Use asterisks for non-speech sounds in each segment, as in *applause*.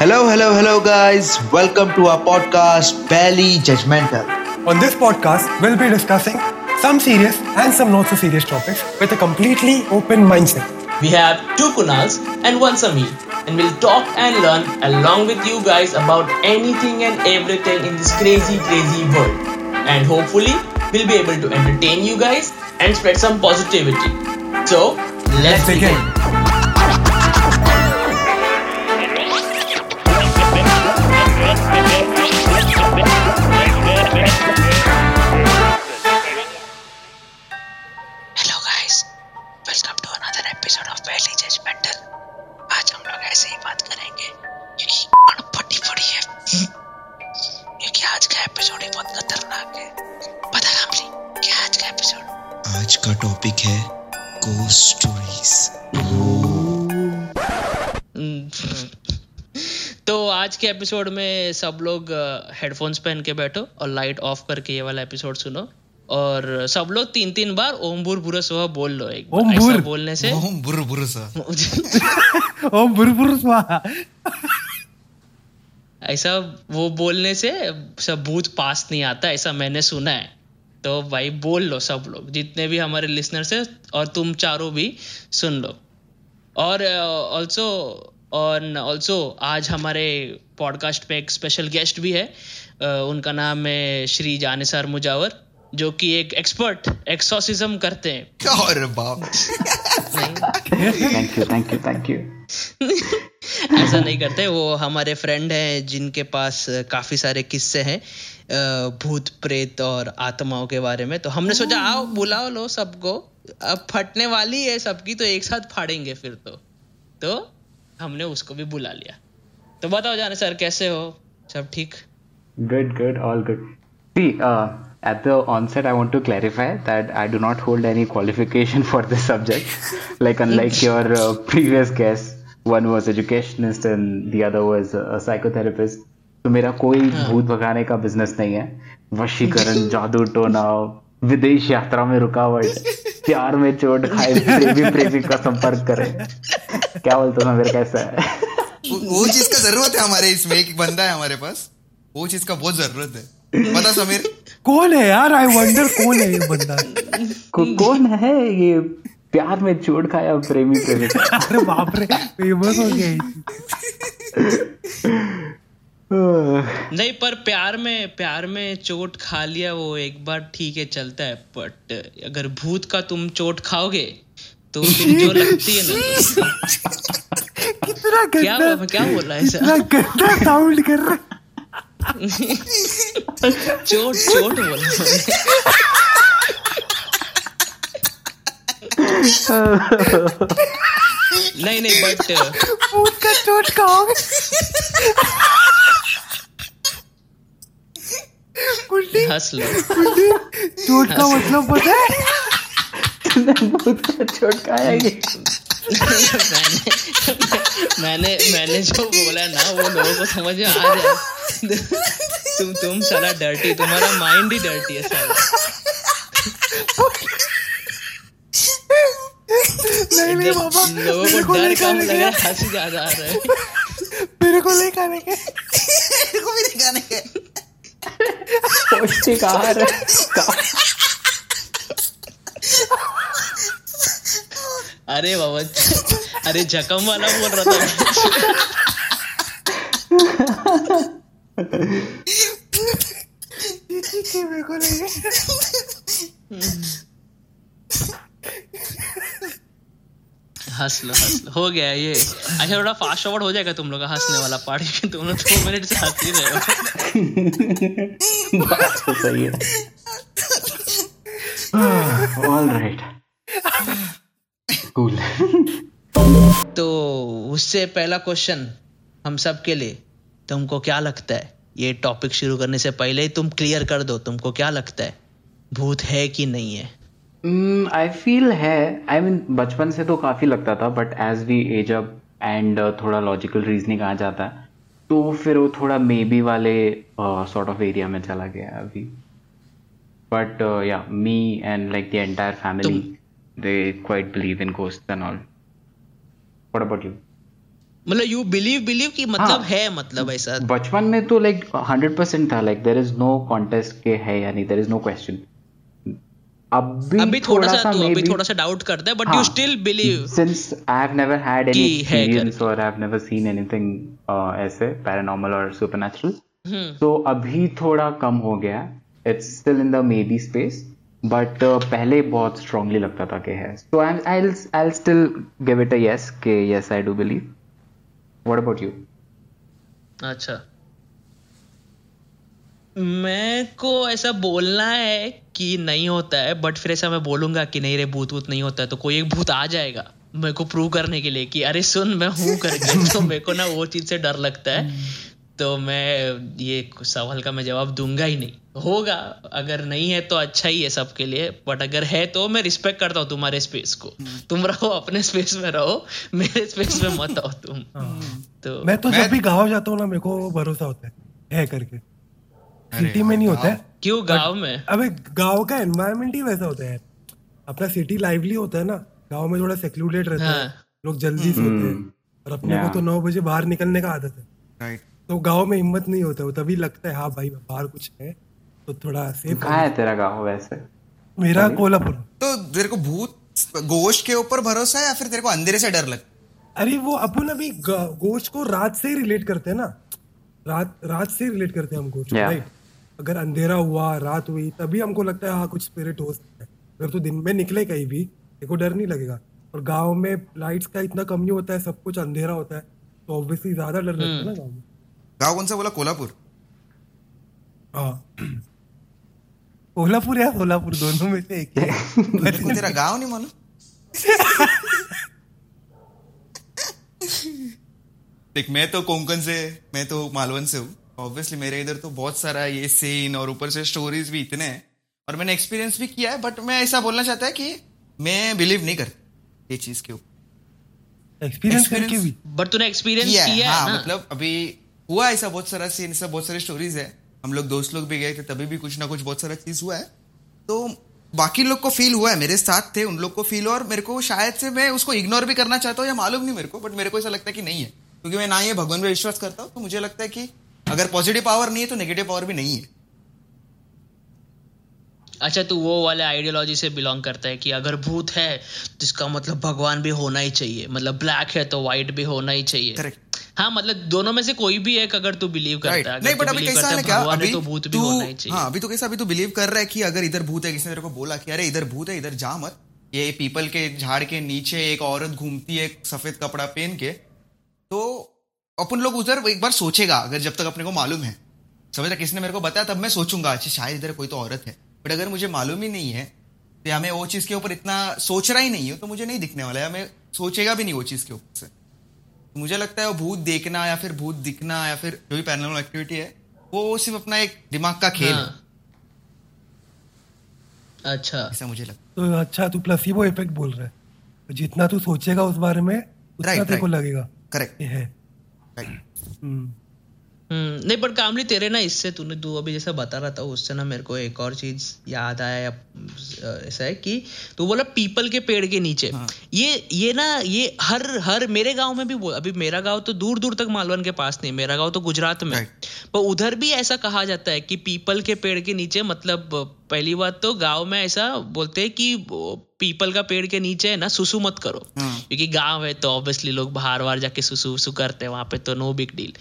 Hello, hello, hello, guys. Welcome to our podcast, Barely Judgmental. On this podcast, we'll be discussing some serious and some not so serious topics with a completely open mindset. We have two Kunals and one Samir, and we'll talk and learn along with you guys about anything and everything in this crazy, crazy world. And hopefully, we'll be able to entertain you guys and spread some positivity. So, let's, Let's begin. begin. के episode में सब लोग headphones पहन के बैठो और light of करके ये वाला एपिसोड सुनो। और सब लोग तीन तीन बार ओम बुर बुरा सुहा बोल लो एक ओम ऐसा भूर। बोलने से ओम बुर बुर *laughs* ओम बुरबुर स्वाहा *laughs* ऐसा वो बोलने से सब भूत पास नहीं आता ऐसा मैंने सुना है। तो भाई बोल लो सब लोग जितने भी हमारे लिसनर्स है और तुम चारों भी सुन लो। और ऑल्सो और ऑल्सो आज हमारे पॉडकास्ट पे एक स्पेशल गेस्ट भी है उनका नाम है श्री जानिसार मुजावर जो कि एक एक्सपर्ट एक्सोसिज्म करते हैं। और बाप? Thank you thank you thank you ऐसा नहीं करते वो हमारे फ्रेंड हैं जिनके पास काफ़ी सारे किस्से हैं भूत प्रेत और आत्माओं के बारे में। तो हमने सोचा आओ बुलाओ लो सबको। अब फटने वाली है सबकी तो एक साथ फाड़ेंगे फिर तो। तो हमने उसको भी बुला लिया। तो बताओ जाने सर कैसे हो? सब ठीक? Good good all good see at the onset I want to clarify that I do not hold any qualification for this subject like unlike your previous guest one was educationist and the other was a psychotherapist तो मेरा कोई हाँ। भूत भगाने का business नहीं है। वशीकरण *laughs* जादू टोना विदेश यात्रा में रुकावट प्यार में चोट खाए भी प्रेमी का संपर्क करें। क्या बोलते हो मेरे कैसा है? वो चीज़ का ज़रूरत है हमारे इसमें एक बंदा है हमारे पास वो चीज़ का बहुत ज़रूरत है। पता समीर। कौन है यार? आई वंडर कौन है ये बंदा? को, कौन है ये प्यार में चोट खाया प्रेमी प्रेमी अरे बाप रे फ़ेमस हो गया नहीं पर प्यार में प्यार में चोट खा लिया वो एक बार ठीक है चलता है बट अगर भूत का तुम चोट खाओगे तो फिर जो *laughs* लगती है ना। *laughs* कितना क्या गंदा क्या बोल रहा है ऐसा? कितना गंदा साउंड कर रहा *laughs* चोट चोट बोल नहीं नहीं बट भूत का चोट खाओगे कुंडी हंस लो। कुंडी चोट का मतलब पता है। मैंने मैंने मैंने जो बोला ना वो लोगों को समझ में आ जाए तुम तुम साला डर्टी तुम्हारा माइंड ही डर्टी है साला। नहीं नहीं बाबा लोगों को डर नहीं कम खाने लग रहा है हँसी ज़्यादा आ रहा है। मेरे को नहीं खाने के। मेरे को भी दिखाने के। पौष्टिक आहार अरे बाबा, अरे जखम वाला बोल रहा था ठीक है मेरे को हंस लो हंस लो हो गया ये। अच्छा थोड़ा फास्ट फॉरवर्ड हो जाएगा तुम लोग का हंसने वाला पार्ट तुम लोग दो मिनट से हंस ही रहे हो। बात तो सही है। ऑल राइट कूल तो उससे पहला क्वेश्चन हम सब के लिए तुमको क्या लगता है? ये टॉपिक शुरू करने से पहले ही तुम क्लियर कर दो तुमको क्या लगता है? भूत है कि नहीं है? आई फील है. आई मीन बचपन से तो काफ़ी लगता था but as we age up and थोड़ा लॉजिकल रीजनिंग आ जाता है तो फिर वो थोड़ा मे बी वाले सॉर्ट ऑफ़ एरिया में चला गया है अभी but yeah me and like the entire family they quite believe in ghost and all what about you मतलब यू बिलीव बिलीव कि मतलब हाँ। है मतलब ऐसा। बचपन में तो लाइक हंड्रेड परसेंट था like there is no contest के है या नहीं देर इज़ नो क्वेश्चन अभी अभी थोड़ा सा तू अभी थोड़ा सा डाउट करता है but you still believe since I have never had any कि है experience or I have never seen anything uh, ऐसे पैरानॉर्मल और supernatural. हम्म। तो अभी थोड़ा कम हो गया it's still in the may be space but पहले बहुत स्ट्रांगली लगता था कि है। So I I I still give it a yes के yes I do believe what about you अच्छा। मैं को ऐसा बोलना है कि नहीं होता है बट फिर ऐसा मैं बोलूँगा कि नहीं रे भूत वूत नहीं होता है तो कोई एक भूत आ जाएगा मेरे को प्रूव करने के लिए कि, अरे सुन, मैं हूँ करके। *laughs* तो मेरे को ना वो चीज़ से डर लगता है। तो मैं ये सवाल का मैं जवाब दूँगा ही नहीं। होगा अगर नहीं है तो अच्छा ही है सबके लिए बट अगर है तो मैं रिस्पेक्ट करता हूँ तुम्हारे स्पेस को। तुम रहो अपने स्पेस में रहो मेरे स्पेस में मत आओ तुम। तो मैं तो मैं- जब भी गाँव जाता हूँ ना मेरे को भरोसा होता है है करके। सिटी में नहीं होता है। क्यों गाँव में? अबे गाँव का एनवायरमेंट ही वैसा होता है। अपना सिटी लाइवली होता है ना गाँव में थोड़ा सेक्लूडेड रहता है हाँ। लोग जल्दी सोते हैं और अपने को तो नौ बजे बाहर निकलने का आदत है। राइट तो गाँव में हिम्मत नहीं होता वो तभी लगता है हाँ भाई बाहर कुछ है तो थोड़ा सेफ़ कहाँ है तेरा गाँव वैसे? मेरा कोल्हापुर। तो तेरे को भूत गोश्त के ऊपर भरोसा है या फिर तेरे को अंधेरे से डर लगता अरे वो अपन अभी ग- गोश्त को रात से ही रिलेट करते हैं ना। रात रात से रिलेट करते हैं हम गोश्त Yeah. राइट अगर अंधेरा हुआ रात हुई तभी हमको लगता है हाँ कुछ स्पिरिट हो सकता है। अगर तू दिन में निकले कहीं भी को डर नहीं लगेगा। और गाँव में लाइट्स का इतना कमी होता है सब कुछ अंधेरा होता है तो ऑब्वियसली ज़्यादा डर लगता है ना गाँव में। गाँव कौन सा बोला? कोल्हापुर. हाँ कोल्हापुर या सोलापुर दोनों में से एक. ही तेरा गाँव नहीं मालूम देख मैं तो कोंकण से मैं तो मालवन से हूँ। ऑब्वियसली मेरे इधर तो बहुत सारा ये सीन और ऊपर से स्टोरीज भी इतने हैं। और मैंने एक्सपीरियंस भी किया है बट मैं ऐसा बोलना चाहता है कि मैं बिलीव नहीं करता ये चीज़ के ऊपर। एक्सपीरियंस करके भी। बट तूने एक्सपीरियंस किया है किया है हाँ ना? मतलब अभी हुआ ऐसा बहुत सारा सीन ऐसा बहुत सारी स्टोरीज है। हम लोग दोस्त लोग भी गए थे तभी भी कुछ ना कुछ बहुत सारा चीज़ हुआ है। तो बाकी लोग को फील हुआ है मेरे साथ थे उन लोग को फील हुआ और मेरे को शायद से मैं उसको इग्नोर भी करना चाहता हूँ या मालूम नहीं मेरे को बट मेरे को ऐसा लगता है कि नहीं है। क्योंकि मैं ना ये भगवान में विश्वास करता हूँ तो मुझे लगता है कि अगर पॉजिटिव पावर नहीं है तो नेगेटिव पावर भी नहीं है। अच्छा तू वो वाले आइडियोलॉजी से बिलोंग करता है कि अगर भूत है तो इसका मतलब भगवान भी होना ही चाहिए। मतलब ब्लैक है तो व्हाइट भी होना ही चाहिए। करेक्ट हाँ मतलब दोनों में से कोई भी एक अगर तू बिलीव करता है नहीं बट अभी कैसा है क्या अभी तो भूत भी होना ही चाहिए। हाँ अभी तो कैसा अभी तू बिलीव कर रहा है कि अगर इधर भूत है किसी ने तेरे को बोला कि अरे इधर भूत है इधर जा मत। ये पीपल के झाड़ के नीचे एक औरत घूमती है सफ़ेद कपड़ा पहन के तो अपन लोग उधर एक बार सोचेगा अगर जब तक अपने को मालूम है। समझ किसी ने मेरे को बताया तब मैं सोचूँगा अच्छा शायद इधर कोई तो औरत है। बट अगर मुझे मालूम ही नहीं है तो या मैं वो चीज़ के ऊपर इतना सोच रहा ही नहीं हूँ तो मुझे नहीं दिखने वाला है। या मैं सोचेगा भी नहीं वो चीज़ के ऊपर से। मुझे लगता है वो भूत देखना या फिर भूत दिखना या फिर जो भी पैरानॉर्मल एक्टिविटी है वो सिर्फ़ अपना एक दिमाग का खेल हाँ। अच्छा। ऐसा मुझे लगता तो अच्छा तू प्लसीबो इफ़ेक्ट बोल रहा है। तो जितना तू सोचेगा उस बारे में उतना Right, तेरे को लगेगा। करेक्ट ये है। Right hmm. नहीं बट कामली तेरे ना इससे तूने तू अभी जैसा बता रहा था उससे ना मेरे को एक और चीज़ याद आया या ऐसा है कि तू बोला पीपल के पेड़ के नीचे हाँ। ये ये ना ये हर हर मेरे गाँव में भी अभी मेरा गाँव तो दूर दूर तक मालवन के पास नहीं मेरा गाँव तो गुजरात में Right. पर उधर भी ऐसा कहा जाता है कि पीपल के पेड़ के नीचे मतलब पहली बात तो गाँव में ऐसा बोलते हैं कि पीपल का पेड़ के नीचे है ना सुसु मत करो। हाँ। क्योंकि गाँव है तो ऑब्वियसली लोग बाहर बाहर जाके सुसु वसु करते हैं वहाँ पे तो नो बिग डील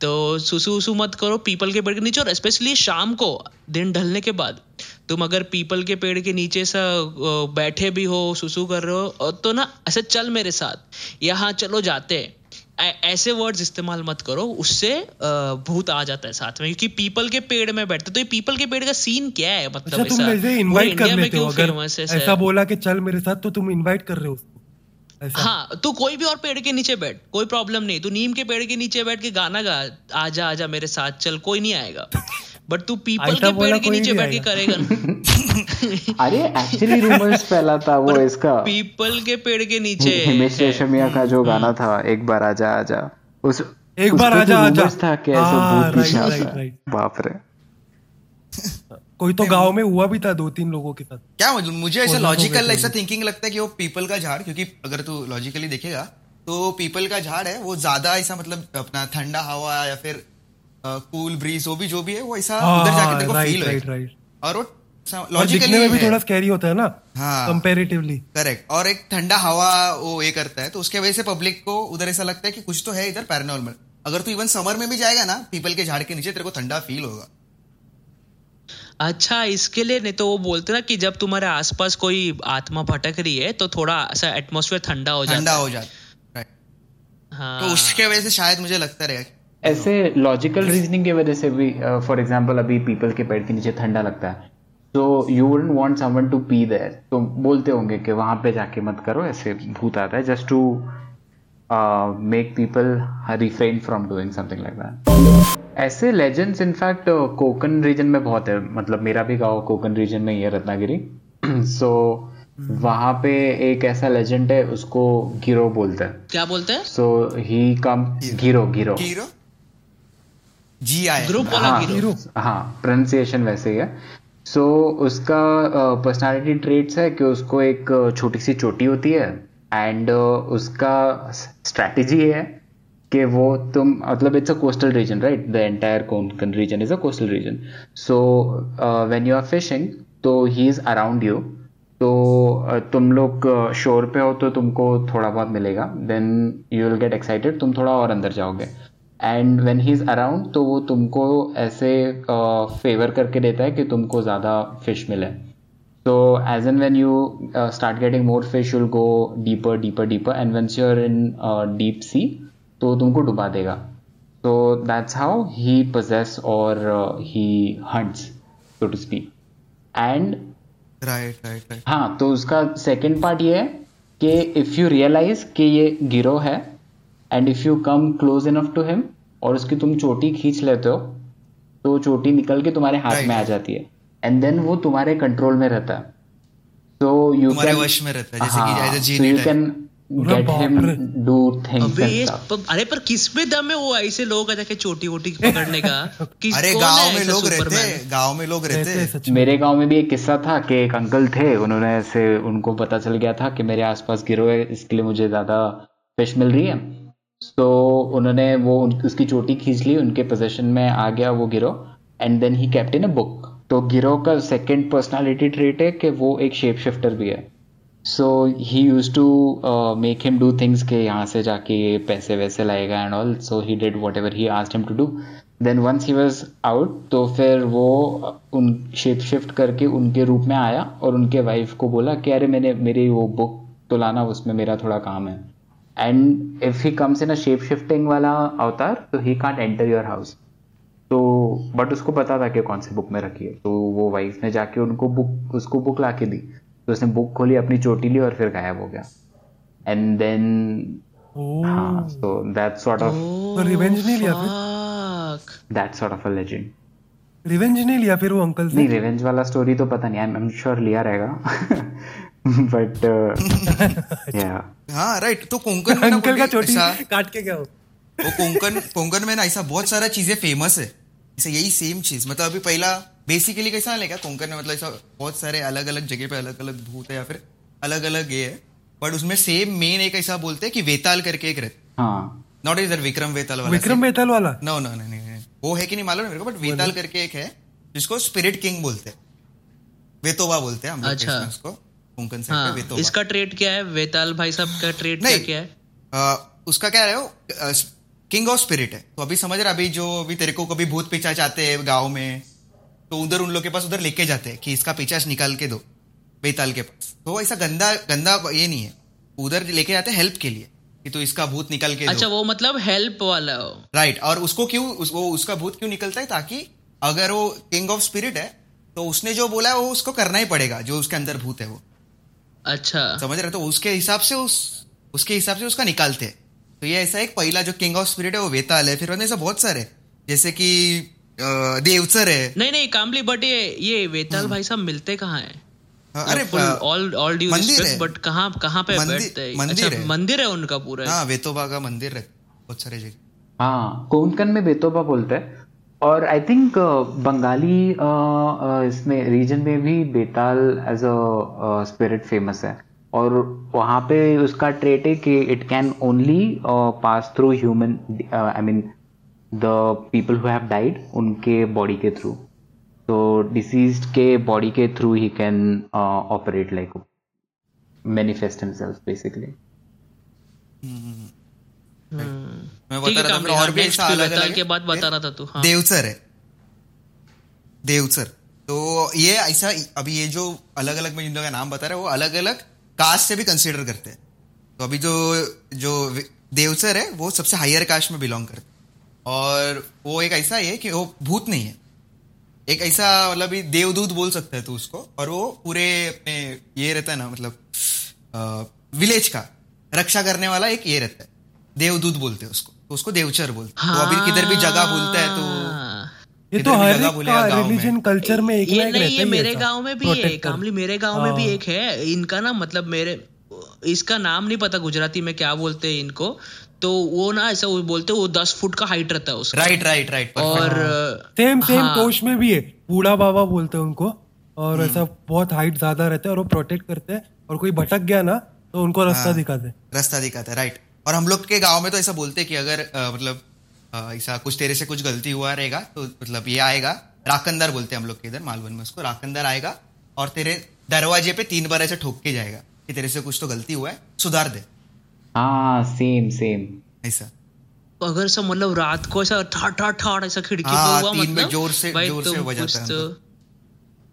तो सुसु वसु मत करो पीपल के पेड़ के नीचे और स्पेशली शाम को दिन ढलने के बाद। तुम अगर पीपल के पेड़ के नीचे सा बैठे भी हो सुसु कर रहे हो तो ना ऐसे चल मेरे साथ। यहाँ चलो जाते हैं। ऐसे वर्ड्स इस्तेमाल मत करो उससे भूत आ जाता है साथ में क्योंकि पीपल के पेड़ में बैठते तो ये पीपल के पेड़ का सीन क्या है? मतलब अच्छा तुम ऐसे इनवाइट कर लेते हो अगर ऐसा बोला कि चल मेरे साथ तो तुम इनवाइट कर रहे हो उसको ऐसा। हाँ तू कोई भी और पेड़ के नीचे बैठ कोई प्रॉब्लम नहीं। तू नीम के पेड़ के नीचे बैठ के गाना गा आजा आजा मेरे साथ चल कोई नहीं आएगा। *laughs* बट तू पीपल के पेड़ के नीचे बैठ के करेगा *laughs* *laughs* अरे एक्चुअली रूमर्स फैला था वो इसका। पीपल के पेड़ के नीचे। हिमेश रेशमिया का जो गाना था एक बार आजा आजा। उस एक उस बार आजा, आजा। था कि ऐसा हाँ, भूत पीछे है। बाप रे कोई तो गाँव में हुआ भी था दो तीन लोगों के साथ। क्या मतलब मुझे ऐसा लॉजिकल ऐसा थिंकिंग लगता है कि वो पीपल का झाड़ क्योंकि अगर तू लॉजिकली देखेगा तो पीपल का झाड़ है वो ज़्यादा ऐसा मतलब अपना ठंडा हवा या फिर कूल ब्रीज वो भी जो भी है वो ऐसा उधर जाके तेरे को फील राइट राइट और वो और दिखने में भी थोड़ा स्कैरी होता है ना हाँ। कंपैरेटिवली करेक्ट और एक ठंडा हवा वो ये करता है तो उसके वजह से पब्लिक को उधर ऐसा लगता है कि कुछ तो है इधर पैरानॉर्मल अगर तू इवन समर में भी जाएगा ना पीपल के झाड़ के नीचे तेरे को ठंडा फील होगा। अच्छा इसके लिए नहीं तो वो बोलते ना कि जब तुम्हारे आसपास कोई आत्मा भटक रही है तो थोड़ा ऐसा एटमोसफियर ठंडा हो जाता ठंडा है हो। जाता राइट हाँ। तो उसके वजह से शायद मुझे लगता रहेगा ऐसे लॉजिकल रीजनिंग की वजह से भी फॉर एग्जांपल अभी पीपल के पेड़ के नीचे ठंडा लगता है। तो you wouldn't want someone to pee there तो बोलते होंगे कि वहाँ पे जाके मत करो ऐसे भूत आता है just to make people refrain from doing something like that ऐसे legends in fact Konkan region में बहुत है। मतलब मेरा भी गाँव कोकन रीजन में ही है रत्नागिरी। *clears throat* सो वहाँ पे एक ऐसा लेजेंड है उसको गिरो बोलते हैं। क्या बोलते हैं? सो ही कम गिरो गिरो जी आई ग्रुप वाला हाँ हीरो हाँ प्रोनाउंसिएशन वैसे ही है। सो so, उसका पर्सनालिटी uh, ट्रेट्स है कि उसको एक छोटी सी चोटी होती है एंड uh, उसका स्ट्रैटेजी है कि वो तुम मतलब it's a coastal region right the entire Konkan region is a coastal region so when you are fishing तो ही इज़ अराउंड यू तो अ, तुम लोग शोर पे हो तो तुमको थोड़ा बहुत मिलेगा. Then you will get excited तुम थोड़ा और अंदर जाओगे. And when he is around तो वो तुमको ऐसे फेवर uh, करके देता है कि तुमको ज़्यादा फ़िश मिले। तो as and when you start getting more fish you'll go deeper deeper deeper and once you're in deep sea तो तुमको डुबा देगा। तो दैट्स हाउ ही पोजेस और he hunts to to speak and हाँ तो उसका सेकेंड पार्ट ये है कि इफ़ यू रियलाइज़ कि ये गिरोह है and if you come close enough to him और उसकी तुम चोटी खींच लेते हो तो चोटी निकल के तुम्हारे हाथ Right. में आ जाती है। एंड देन वो तुम्हारे कंट्रोल में रहता है। सो यू कैन वश में रहता जैसे कि as so genie you can अरे get him do things and stuff अरे पर किस पे दम है वो ऐसे लोगों जाके चोटी वोटी पकड़ने का? *laughs* अरे गाँव में लोग रहते गाँव में लोग रहते हैं मेरे गाँव में भी एक किस्सा था कि एक अंकल थे उन्होंने ऐसे उनको पता चल गया था कि मेरे आसपास गिरो है इसके लिए मुझे ज़्यादा फ़िश मिल रही है। तो उन्होंने वो उसकी चोटी खींच ली, उनके पोजेशन में आ गया वो गिरो and then he kept in a book तो गिरो का सेकेंड पर्सनालिटी ट्रेट है कि वो एक शेप शिफ्टर भी है। So he use to make him do things के यहाँ से जाके पैसे वैसे लाएगा and all so he did whatever he asked him to do then once he was out तो फिर वो उन शेप शिफ्ट करके उनके रूप में आया और उनके वाइफ को बोला कि अरे मैंने, मेरी वो बुक तो लाना, उसमें मेरा थोड़ा काम है। And if he comes in a shape shifting वाला अवतार तो he can't enter your house तो बट उसको पता था कि कौन सी बुक में रखी है. तो वो वाइफ ने जाके उनको बुक उसको बुक ला के दी. तो उसने बुक खोली अपनी चोटी ली और फिर गायब हो गया. एंड देन हाँ सो दैट सॉर्ट ऑफ़ तो रिवेंज नहीं लिया फिर? That sort of a legend revenge नहीं लिया फिर वो अंकल से? नहीं रिवेंज वाला स्टोरी तो पता नहीं. आई एम श्योर लिया रहेगा. *laughs* *laughs* बट या *laughs* हाँ राइट तो कोंकण में ना अंकल का चोटी काट के गया हो। वो कोंकण कोंकण में ना ऐसा बहुत सारा चीज़ें फ़ेमस है। जैसे यही सेम चीज़। मतलब अभी पहला बेसिकली कैसा है क्या कोंकण में मतलब ऐसा बहुत सारे अलग अलग जगह पे अलग अलग भूत है या फिर अलग अलग ये है। बट उसमें सेम मेन एक ऐसा बोलते हैं कि वेताल करके एक रहता हाँ। नॉट इधर विक्रम वेताल वाला विक्रम वेताल वाला? नो नो नहीं। वो है कि नहीं मालूम मेरे को बट वेताल करके एक है जिसको स्पिरिट किंग बोलते हैं। वेतोबा बोलते हैं हम लोग अच्छा। उसको कोंकण हाँ इसका ट्रेड क्या है? वेताल भाई साहब का ट्रेड क्या क्या है? आ, उसका क्या है? वो किंग ऑफ़ स्पिरिट है। तो अभी समझ रहा अभी जो अभी तेरे को कभी भूत पिचाच आते हैं गाँव में तो उधर उन लोग के पास उधर लेके जाते हैं कि इसका पिचाच निकाल के दो बेताल के पास। तो ऐसा गंदा गंदा ये नहीं है। उधर लेके जाते हैं हेल्प के लिए कि तो इसका भूत निकल के अच्छा वो मतलब हेल्प वाला हो। राइट और उसको क्यों उस, वो उसका भूत क्यों निकलता है? ताकि अगर वो किंग ऑफ़ स्पिरिट है तो उसने जो बोला है वो उसको करना ही पड़ेगा जो उसके अंदर भूत है वो। अच्छा। समझ रहे तो उसके हिसाब से उस उसके हिसाब से उसका निकालते हैं। तो ये ऐसा एक पहला जो किंग ऑफ़ स्पिरिट है वो वेताल है। फिर ऐसा बहुत सारे जैसे कि देवसर है। नहीं नहीं कामली बट ये ये वेताल भाई साहब मिलते कहाँ हैं? हाँ, अरे ऑल ऑल ड्यू रिस्पेक्ट है। बट कहाँ कहाँ पे मंदिर- बैठते हैं? मंदिर अच्छा है। मंदिर है उनका पूरा। हाँ वेतोबा का मंदिर है बहुत सारे जगह। हाँ कोंकण में बेतोबा बोलते हैं? और आई थिंक बंगाली इसमें रीजन में भी Betal as a spirit famous है। और वहाँ पे उसका ट्रेट है कि it can only pass through human I mean the people who have died उनके बॉडी के थ्रू तो डिसीज के बॉडी के through he can operate like manifest himself basically मैं बता रहा था और और भी ऐसा अलग अलग के बाद बता रहा था तू. हाँ. देवसर है. देवसर. तो ये ऐसा अभी ये जो अलग अलग मैं जिन का नाम बता रहा हूँ वो अलग अलग कास्ट से भी कंसिडर करते हैं. तो अभी जो जो देवसर है वो सबसे हायर कास्ट में बिलोंग करते और वो एक ऐसा है कि वो भूत नहीं है. एक ऐसा मतलब देवदूत बोल सकता है तू उसको. और वो पूरे अपने ये रहता है ना मतलब आ, विलेज का रक्षा करने वाला एक ये रहता है. देवदूत बोलते हैं उसको तो उसको देवचर बोलते हैं हाँ। तो अभी किधर भी जगह बोलता है तो। ये तो हर। रिलीजन कल्चर में एक ये एक नहीं ये है मेरे गाँव में भी है कामली मेरे गाँव में भी। एक है इनका ना मतलब मेरे इसका नाम नहीं पता गुजराती में क्या बोलते हैं इनको तो वो ना ऐसा वो बोलते वो दस फुट का हाइट रहता है उसका राइट राइट राइट और सेम सेम। कोश में भी है बूढ़ा बाबा बोलते हैं उनको और हम्म। ऐसा बहुत हाइट ज़्यादा रहता है और वो प्रोटेक्ट करते हैं और कोई भटक गया ना तो उनको रास्ता हाँ। दिखाते रास्ता दिखाते राइट और हम लोग के गाँव में तो ऐसा बोलते कि अगर अ, मतलब ऐसा कुछ तेरे से कुछ गलती हुआ रहेगा तो मतलब ये आएगा। राकंदर बोलते हैं हम लोग के इधर मालवन में उसको। राकंदार आएगा और तेरे दरवाजे पे तीन बार ऐसे ठोक के जाएगा कि तेरे से कुछ तो गलती हुआ है सुधार दे। हाँ सेम सेम ऐसा। अगर सब मतलब रात को ऐसा ठाड़ ठाड़ ऐसा खिड़की हाँ, पे हुआ मतलब ज़ोर से- ज़ोर से बजाता है तो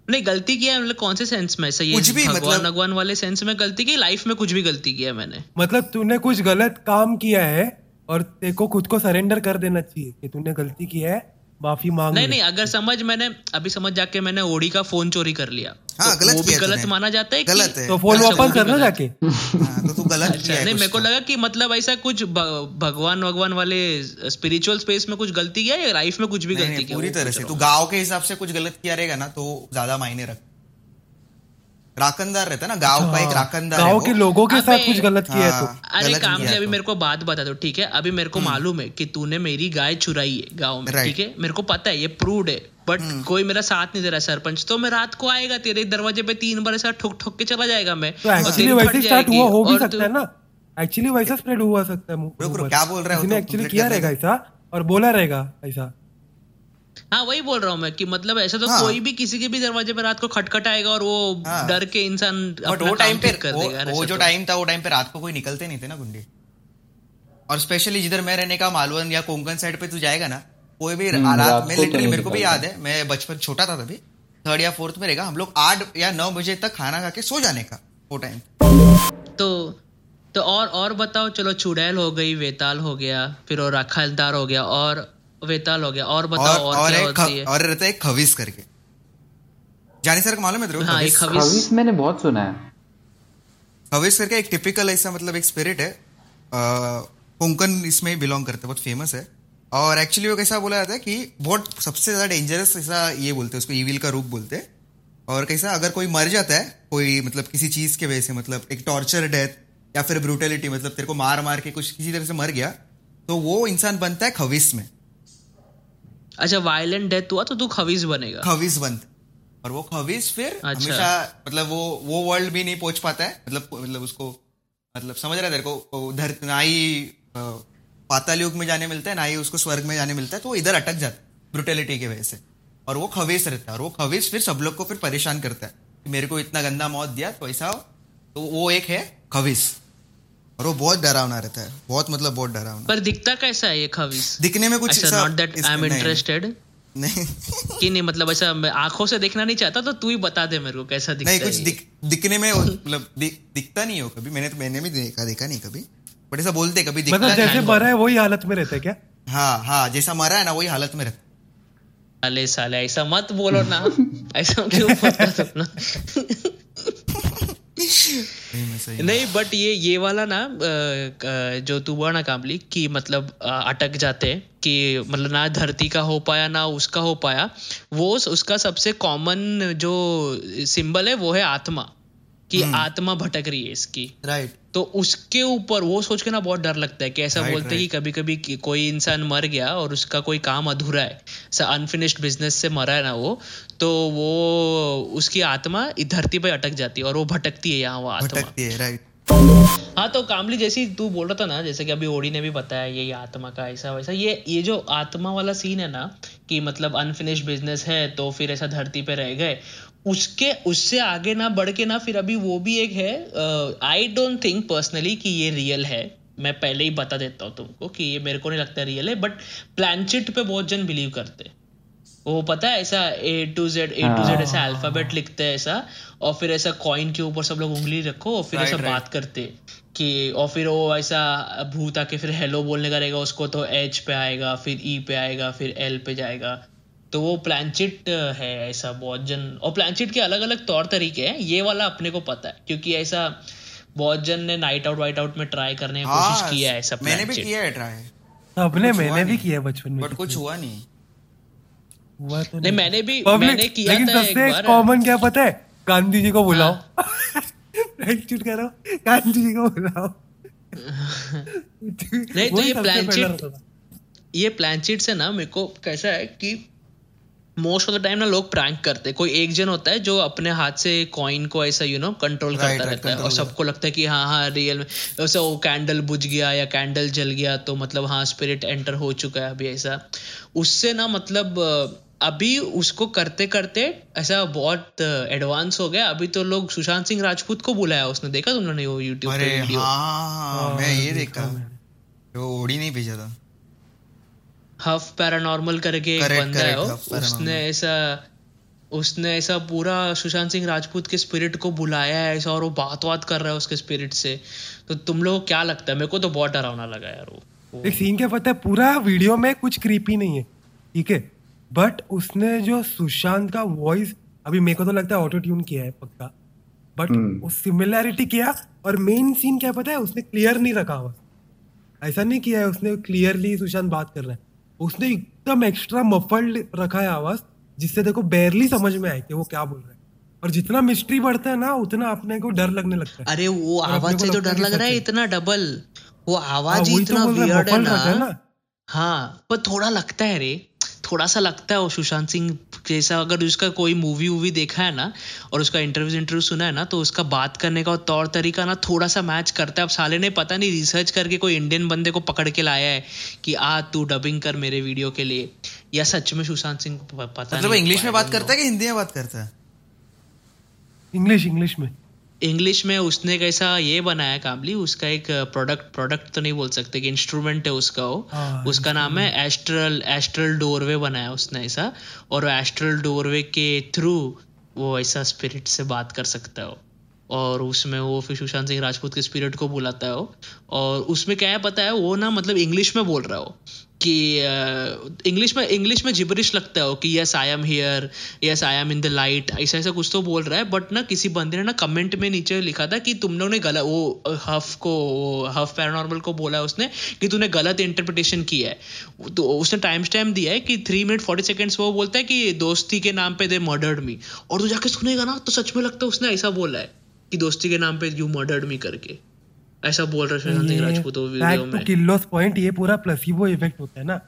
नहीं गलती किया है मतलब कौन से सेंस में? सही ये कुछ भी, भगवान मतलब- भगवान वाले सेंस में गलती की लाइफ में कुछ भी गलती किया मैंने। मतलब तूने कुछ गलत काम किया है और तेरे को खुद को सरेंडर कर देना चाहिए कि तूने गलती किया है। माफ़ी मांग नहीं नहीं अगर समझ मैंने अभी समझ जाके मैंने ओडी का फ़ोन चोरी कर लिया। हाँ, तो गलत वो भी गलत माना जाता है कि- गलत है। तो फ़ोन अच्छा, वापस करना जाके? हाँ, तो तू गलत अच्छा नहीं मेरे को। लगा कि मतलब ऐसा कुछ भगवान भगवान वाले स्पिरिचुअल स्पेस में कुछ गलती किया या लाइफ में कुछ भी गलती किया पूरी तरह से। तू गाँव गाँव के हिसाब से कुछ गलत किया रहेगा ना तो ज़्यादा मायने रख राकंदार रहता है ना गाँव का एक राकंदार गाँव के लोगों के साथ कुछ गलत किया है तो। हाँ, अरे काम से अभी तो। मेरे को बात बता दो ठीक है? अभी मेरे को मालूम है कि तूने मेरी गाय चुराई है गाँव में ठीक है? मेरे को पता है ये प्रूव्ड है बट कोई मेरा साथ नहीं दे रहा सरपंच। तो मैं रात को आएगा तेरे दरवाजे पे तीन बार ऐसा ठोक ठोक के चला जाएगा मैं तो एक्चुअली वैसे स्टार्ट हुआ हो भी सकता है ना? एक्चुअली वैसा स्प्रेड हुआ सकता है क्या बोल रहा है ने तो? एक्चुअली किया रहेगा ऐसा और बोला रहेगा ऐसा। हाँ वही बोल रहा हूँ मैं कि मतलब ऐसा तो हाँ। कोई भी किसी के भी दरवाजे पे रात को खटखटाएगा और वो हाँ। डर के इंसान वो टाइम पे कर वो, देगा वो जो तो। टाइम था वो टाइम पे रात को कोई निकलते नहीं थे ना गुंडे और स्पेशली जिधर मैं रहने का मालवन या कोंकण साइड पे तू जाएगा ना कोई भी हम्म, रात में तो लिटरली मेरे को भी याद है मैं बचपन छोटा था तभी थर्ड या फोर्थ में रहेगा हम लोग आठ या नौ बजे तक खाना खा के सो जाने का वो टाइम तो तो और और बताओ चलो चुड़ैल हो गई वेताल हो गया फिर और राखालदार हो गया और वेताल हो गया। और बताओ और, और और क्या एक होती है? और रहता है एक खवीस करके। जानी सर को मालूम है तेरे को? हाँ, खवीस? एक खवीस। खवीस। मैंने बहुत सुना है। खवीस करके एक टिपिकल ऐसा मतलब एक स्पिरिट है। अ, कोंकण इसमें बिलोंग करता है बहुत फ़ेमस है। और एक्चुअली वो कैसा बोला जाता है कि बहुत सबसे ज़्यादा डेंजरस ऐसा ये बोलते हैं उसको ईविल का रूप बोलते हैं। और कैसा अगर कोई मर जाता है कोई मतलब किसी चीज़ के वजह से मतलब एक टॉर्चर डेथ या फिर ब्रूटेलिटी मतलब तेरे को मार मार के कुछ किसी तरह से मर गया तो वो इंसान बनता है खवीस में। अच्छा वायलेंट डेथ हुआ तो तू खवीस बनेगा खवीस बनता है। और वो खवीस फिर अच्छा। हमेशा मतलब वो वो वर्ल्ड भी नहीं पहुँच पाता है मतलब मतलब उसको मतलब समझ रहा है तेरे को वो उधर ना ही पाताल युग में जाने मिलता है ना ही उसको स्वर्ग में जाने मिलता है तो वो इधर अटक जाता है ब्रुटेलिटी की वजह से और वो खवीस रहता है और वो खवीस फिर सब लोग को फिर परेशान करता है मेरे को इतना गंदा मौत दिया तो ऐसा हो तो वो एक है खवीस और वो बहुत डरावना रहता है। बहुत मतलब बहुत डरावना। पर दिखता कैसा है ये खवीस? दिखने में कुछ अच्छा ऐसा- नॉट दैट आई एम नहीं- इंटरेस्टेड नहीं। *laughs* कि नहीं मतलब ऐसा मैं आँखों से देखना नहीं चाहता तो तू ही बता दे मेरे को कैसा दिखता नहीं कुछ दिख, दिखने में मतलब दिख, दिखता नहीं हो कभी। मैंने तो मैंने भी देखा देखा नहीं कभी। बट ऐसा बोलते कभी दिखता मतलब जैसे मरा है वही हालत में रहता है क्या? हाँ हाँ जैसा मरा है ना वही हालत में रहता साले साले ऐसा मत बोलो ना। *laughs* ऐसा क्यों बोलता तुम ना नहीं नहीं बट ये ये वाला ना जो तू बोला ना कामली कि मतलब अटक जाते हैं कि मतलब ना धरती का हो पाया ना उसका हो पाया वो उसका सबसे कॉमन जो सिंबल है वो है आत्मा कि आत्मा भटक रही है इसकी। राइट तो उसके ऊपर वो सोच के ना बहुत डर लगता है कि ऐसा Right, बोलते हैं कि कभी कभी कोई इंसान मर गया और उसका कोई काम अधूरा है अनफिनिश्ड बिज़नेस से मरा है ना वो तो वो उसकी आत्मा धरती पर अटक जाती है और वो भटकती है यहाँ वो आत्मा। भटकती है राइट हाँ तो कामली जैसी तू बोल रहा था ना जैसे कि अभी ओडी ने भी बताया ये आत्मा का ऐसा वैसा ये ये जो आत्मा वाला सीन है ना कि मतलब अनफिनिश्ड बिज़नेस है तो फिर ऐसा धरती पे रह गए उसके उससे आगे ना बढ़ के ना फिर अभी वो भी एक है आई डोंट थिंक पर्सनली कि ये रियल है। मैं पहले ही बता देता हूँ तुमको कि ये मेरे को नहीं लगता रियल है बट प्लानचिट पे बहुत जन बिलीव करते हैं। वो पता है ऐसा A to Z A to Z ऐसा अल्फ़ाबेट लिखते हैं ऐसा और फिर ऐसा कॉइन के ऊपर सब लोग उंगली रखो और फिर Right, ऐसा right. बात करते कि और फिर वो ऐसा भूत आके फिर हेलो बोलने का रहेगा उसको तो एच पे आएगा फिर ई पे आएगा फिर एल पे जाएगा। तो वो प्लानचिट है ऐसा बहुत जन और प्लानचिट के अलग अलग तौर तरीके हैं ये वाला अपने को पता है क्योंकि ऐसा बहुत जन ने नाइट आउट वाइट आउट में ट्राई करने की कोशिश हाँ किया है ऐसा मैंने भी किया है ट्राई हुआ मैंने भी किया बचपन में बट कुछ हुआ नहीं। हुआ तो नहीं मैंने भी Public- मैंने किया लेकिन सबसे कॉमन क्या पता है? गांधी जी को बुलाओ। *laughs* चुट कह गांधी जी को बुलाओ। *laughs* नहीं तो ये प्लानचिट ये प्लानचिट से ना मेरे को कैसा है कि मोस्ट ऑफ़ द टाइम ना लोग प्रैंक करते हैं। कोई एक जन होता है जो अपने हाथ से कॉइन को ऐसा यू नो कंट्रोल करता रहता है और सबको लगता है कि हाँ हाँ रियल में। वैसे वो कैंडल बुझ गया या कैंडल जल गया तो मतलब हाँ स्पिरिट एंटर हो चुका है अभी ऐसा। उससे ना मतलब अभी उसको करते करते ऐसा बहुत एडवांस हो गया। अभी तो लोग सुशांत सिंह राजपूत को बुलाया उसने। देखा तुमने वो यूट्यूब अरे पे वीडियो हाँ मैं ये देखा वो ओडी नहीं भेजा था। हफ पैरानॉर्मल करके एक बंदा है वो। उसने ऐसा उसने ऐसा पूरा सुशांत सिंह राजपूत के स्पिरिट को बुलाया है ऐसा और वो बात बात कर रहा है उसके स्पिरिट से। तो तुम लोग क्या लगता है? मेरे को तो बहुत डरावना लगा यार वो। वो- सीन क्या पता है? पूरा वीडियो में कुछ क्रीपी नहीं है। ठीक है? बट उसने जो सुशांत का वॉइस अभी मेरे को तो लगता है ऑटो ट्यून किया है पक्का। बट वो सिमिलैरिटी किया और मेन सीन क्या पता है उसने क्लियर नहीं रखा हुआ। ऐसा नहीं किया है उसने क्लियरली सुशांत बात कर रहा है। उसने एकदम एक्स्ट्रा मफल्ड रखा है आवाज़ जिससे देखो बेरली समझ में आए कि वो क्या बोल रहा है। और जितना मिस्ट्री बढ़ता है ना उतना अपने को डर लगने लगता है। अरे वो आवाज़ से तो डर लग रहा है इतना डबल वो हाँ, आवाज़ ही तो इतना है, वियर्ड है ना। हाँ पर थोड़ा लगता है रे। थोड़ा सा लगता है वो सुशांत सिंह जैसा अगर उसका कोई मूवी वूवी देखा है ना और उसका इंटरव्यू इंटरव्यू सुना है ना तो उसका बात करने का तौर तरीका ना थोड़ा सा मैच करता है। अब साले ने पता नहीं रिसर्च करके कोई इंडियन बंदे को पकड़ के लाया है कि आ तू डबिंग कर मेरे वीडियो के लिए। या सच में सुशांत सिंह को पता मतलब नहीं इंग्लिश में बात करता है कि हिंदी में बात करता है? इंग्लिश इंग्लिश में। इंग्लिश में उसने एक ऐसा ये बनाया कामली उसका एक प्रोडक्ट प्रोडक्ट तो नहीं बोल सकते कि इंस्ट्रूमेंट है उसका वो। हाँ, उसका नाम है एस्ट्रल एस्ट्रल डोरवे बनाया उसने ऐसा। और एस्ट्रल डोरवे के थ्रू वो ऐसा स्पिरिट से बात कर सकता है और उसमें वो फिर सुशांत सिंह राजपूत के स्पिरिट को बुलाता है वो। और उसमें क्या है पता है? वो ना मतलब इंग्लिश में बोल रहा हो कि इंग्लिश में इंग्लिश में जिबरिश लगता है कि yes I am here yes I am in the light ऐसा ऐसा कुछ तो बोल रहा है बट ना किसी बंदे ने ना कमेंट में नीचे लिखा था कि तुम लोग ने गलत, वो हफ को हफ पैरानॉर्मल को बोला उसने कि तूने गलत इंटरप्रिटेशन किया है। तो उसने टाइम स्टैम्प दिया है कि थ्री मिनट फोर्टी सेकेंड्स वो बोलता है कि, दोस्ती के नाम पे दे मर्डर्ड मी और तू जाके सुनेगा ना तो सच में लगता है उसने ऐसा बोला है कि दोस्ती के नाम पे यू मर्डर्ड मी करके। ऐसा बोल रहा है सुशांत राजपूत वो वीडियो टू में। किलोस पॉइंट ये पूरा प्लेसिबो इफ़ेक्ट होता है ना।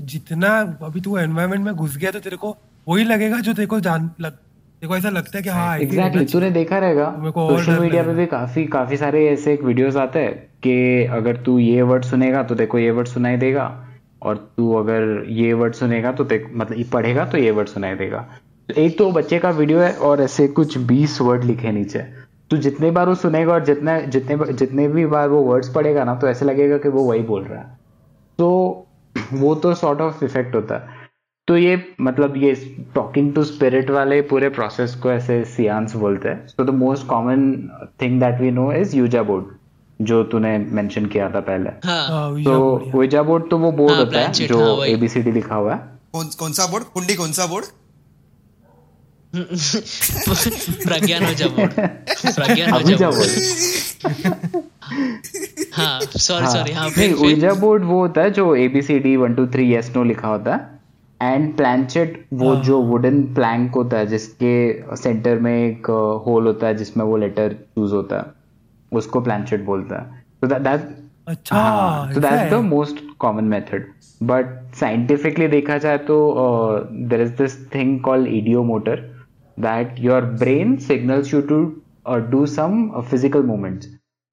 जितना अभी तू एनवायरनमेंट में घुस गया तो तेरे को वही लगेगा जो तेरे को जान लग को ऐसा लगता है कि हाँ एग्जैक्टली रहना तूने देखा रहेगा। सोशल मीडिया पे भी काफ़ी काफ़ी सारे ऐसे एक वीडियोस आते हैं कि अगर तू ये वर्ड सुनेगा तो देखो ये वर्ड सुनाई देगा और तू अगर ये वर्ड सुनेगा तो देख मतलब ये पढ़ेगा तो ये वर्ड सुनाई देगा। एक तो बच्चे का वीडियो है और ऐसे कुछ बीस वर्ड लिखे नीचे। तू जितने बार वो सुनेगा और जितने जितने जितने भी बार वो वर्ड्स पढ़ेगा ना तो ऐसे लगेगा कि वो वही बोल रहा है। तो *clears throat* वो तो सॉर्ट ऑफ़ इफ़ेक्ट होता है। तो ये मतलब ये टॉकिंग टू स्पिरिट वाले पूरे प्रोसेस को ऐसे सियांस बोलते हैं। So the most common thing that we know is Ouija board जो तूने मेंशन किया था पहले। हाँ। हाँ, तो. ओइजा बोर्ड तो वो बोर्ड हाँ, होता है जो हाँ, एबीसीडी लिखा हुआ है। कौन कौन सा बोर्ड कुंडी कौन सा बोर्ड प्रज्ञान हो जब प्रज्ञान हो बोर्ड हाँ सॉरी सॉरी हाँ नहीं बोर्ड वो होता है जो A B C D one two three yes no लिखा होता है। एंड प्लानचेट वो जो वुडन प्लैंक होता है जिसके सेंटर में एक होल होता है जिसमें वो लेटर चूज़ होता है उसको प्लानचेट बोलता है। तो दैट अच्छा that's the है? most common method. But scientifically देखा जाए तो there is this thing thing called idiomotor that your brain signals you to do some physical movements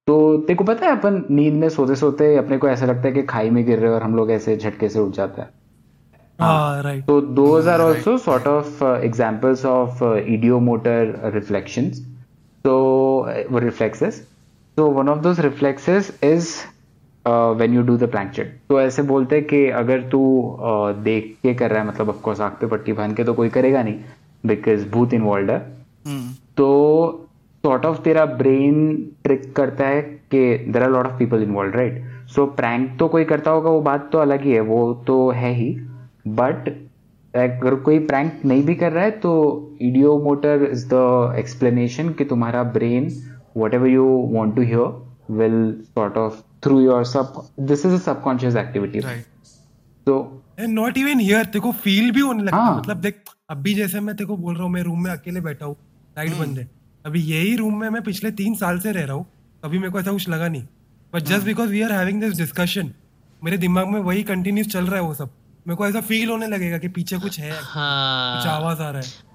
तो तेको पता है अपन नींद में सोते सोते अपने को ऐसा लगता है कि खाई में गिर रहे और हम लोग ऐसे झटके से उठ जाते हैं। हाँ, हाँ। तो those are also sort of examples of ideomotor reflection तो वो रिफ्लेक्सेस तो one of those reflexes is when you do the planchette तो ऐसे बोलते हैं कि अगर तू uh, देख के कर रहा है मतलब ऑफकोर्स आग पे पट्टी बाँध के तो कोई करेगा नहीं। बिकॉज़ भूत इन्वॉल्व है। तो सॉर्ट ऑफ़ तेरा ब्रेन ट्रिक करता है कि there are lot of people involve right so prank तो कोई करता होगा वो बात तो अलग ही है वो तो है ही। बट अगर कोई प्रैंक नहीं भी कर रहा है तो ideomotor is the explanation कि तुम्हारा brain whatever you want to hear will sort of through your sub this is a subconscious activity right तो नॉट इवन हियर तेरे को फील भी होने लगता है। मतलब देख अभी जैसे मैं तेरे को बोल रहा हूँ मैं रूम में अकेले बैठा हूँ लाइट बंद है। अभी यही रूम में मैं पिछले तीन साल से रह रहा हूँ कभी मेरे को ऐसा कुछ लगा नहीं। But just because we are having this discussion मेरे दिमाग में वही कंटिन्यूस चल रहा है वो सब। मेरे को ऐसा फील होने लगेगा कि पीछे कुछ है कुछ हाँ। आवाज़ आ रहा है।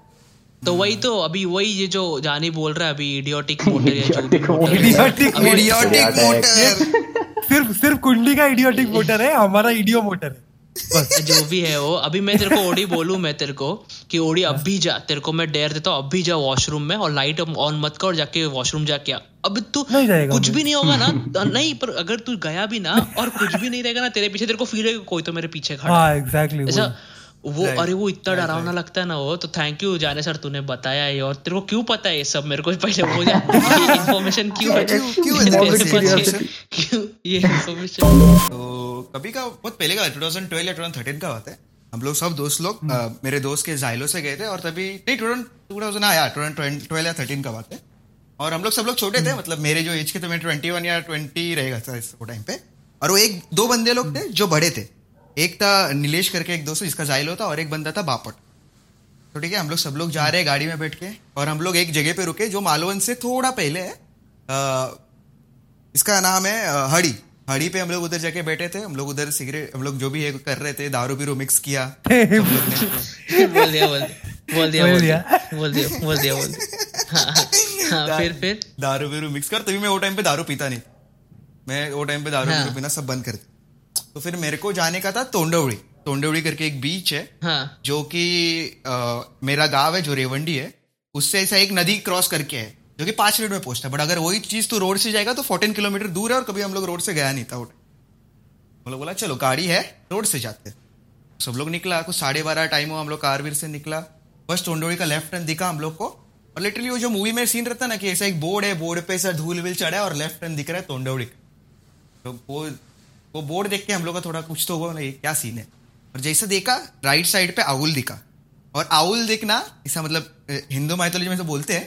तो वही तो अभी वही ये जो जानी बोल रहा है अभी इडियोटिक मोटर इडियोटिक मोटर सिर्फ़ सिर्फ़ कुंडली का इडियोटिक मोटर है हमारा इडियो मोटर है। बस जो भी है वो अभी मैं तेरे को ओडी बोलू मैं तेरे को कि ओडी अब भी जा तेरे को मैं डेर देता हूँ अब भी जा वॉशरूम में और लाइट ऑन मत कर और जाके वॉशरूम जाके आ। अब तू कुछ भी नहीं होगा ना *laughs* नहीं पर अगर तू गया भी ना और कुछ भी नहीं रहेगा ना तेरे पीछे तेरे को फील होगा कोई तो मेरे पीछे खड़ा एग्जैक्टली वो अरे वो इतना डरावना लगता है ना वो तो थैंक यू जाने सर तूने बताया ये और तेरे को क्यों पता है ये सब? मेरे को पहले वो जा इन्फॉर्मेशन *laughs* क्यों है? क्यों- ये इन्फॉर्मेशन तो कभी का बहुत पहले का 2012 या 2013 का बात है। हम लोग सब दोस्त लोग अ, मेरे दोस्त के जाइलो से गए थे और तभी नहीं टू थाउज़ेंड आया ट्वेल्व या थर्टीन का बात है। और हम लोग सब लोग छोटे थे मतलब मेरे जो एज के थे मैं ट्वेंटी वन या ट्वेंटी रहेगा था इस टाइम पे। और वो एक दो बंदे लोग थे जो बड़े थे। एक था नीलेश करके एक दोस्त जिसका जाइलो होता और एक बंदा था बापट। तो ठीक है हम लोग सब लोग जा रहे हैं गाड़ी में बैठ के और हम लोग एक जगह पे रुके जो मालवन से थोड़ा पहले है। अ, इसका नाम है हड़ी। हड़ी पे हम लोग उधर जाके बैठे थे। हम लोग उधर सिगरेट हम लोग जो भी है कर रहे थे दारू बीरू मिक्स किया। *laughs* बोल दिया बोल दिया। बोल दिया बोल बोल दिया। दिया बोल दिया। बोल दिया बोल दिया फिर फिर? दारू बीरू मिक्स कर। तभी मैं वो टाइम पे दारू पीता नहीं। मैं वो टाइम पे दारू हाँ। पीना सब बंद कर दिया। तो फिर मेरे को जाने का था तोंडवड़ी। तोंडवड़ी करके एक बीच है हाँ। जो कि मेरा गाँव है जो रेवंडी है उससे ऐसा एक नदी क्रॉस करके है जो कि पाँच मिनट में पहुँचता है। बट अगर वही चीज़ तो रोड से जाएगा तो फोर्टीन किलोमीटर दूर है और कभी हम लोग रोड से गया नहीं था time। बोला चलो गाड़ी है रोड से जाते सब लोग निकला कुछ साढ़े बारह टाइम हुआ हम लोग कारवीर से निकला। बस टोंडोड़ी का लेफ़्ट टर्न दिखा हम लोग को। और लिटरली वो जो मूवी में सीन रहता है ना कि ऐसा एक बोर्ड है बोर्ड पे ऐसा धूल विल चढ़ा है और लेफ़्ट टर्न दिख रहा है तोंडोड़ी तो वो वो बोर्ड देख के हम लोग का थोड़ा कुछ तो हुआ नहीं क्या सीन है। और जैसे देखा राइट साइड पे आउल दिखा। और आउल देखना ऐसा मतलब हिंदू माइथोलॉजी में से बोलते हैं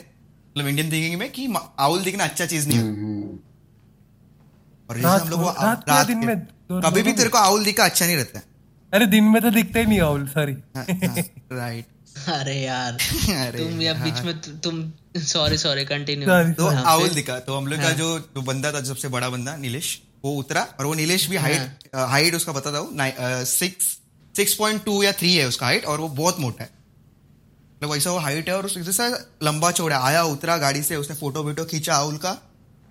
मतलब इंडियन थिंकिंग में कि आउल दिखना अच्छा चीज़ नहीं है। और जैसे हम लोग रात रात दिन में? कभी भी तेरे को आउल दिखा अच्छा नहीं रहता। अरे दिन में तो दिखता ही नहीं आउल सॉरी राइट अरे यार *laughs* अरे तुम या बीच में तुम सॉरी सॉरी कंटिन्यू तो हाँ, आउल दिखा तो हम लोग का जो जो बंदा था सबसे बड़ा बंदा नीलेश वो उतरा और वो नीलेश भी हाइट हाइट उसका बताता हूँ सिक्स सिक्स पॉइंट टू या थ्री है उसका हाइट और वो बहुत मोटा है। मतलब वैसा वो हाइट है और उस जैसा लंबा चौड़ा। आया उतरा गाड़ी से उसने फ़ोटो वीटो खींचा आउल का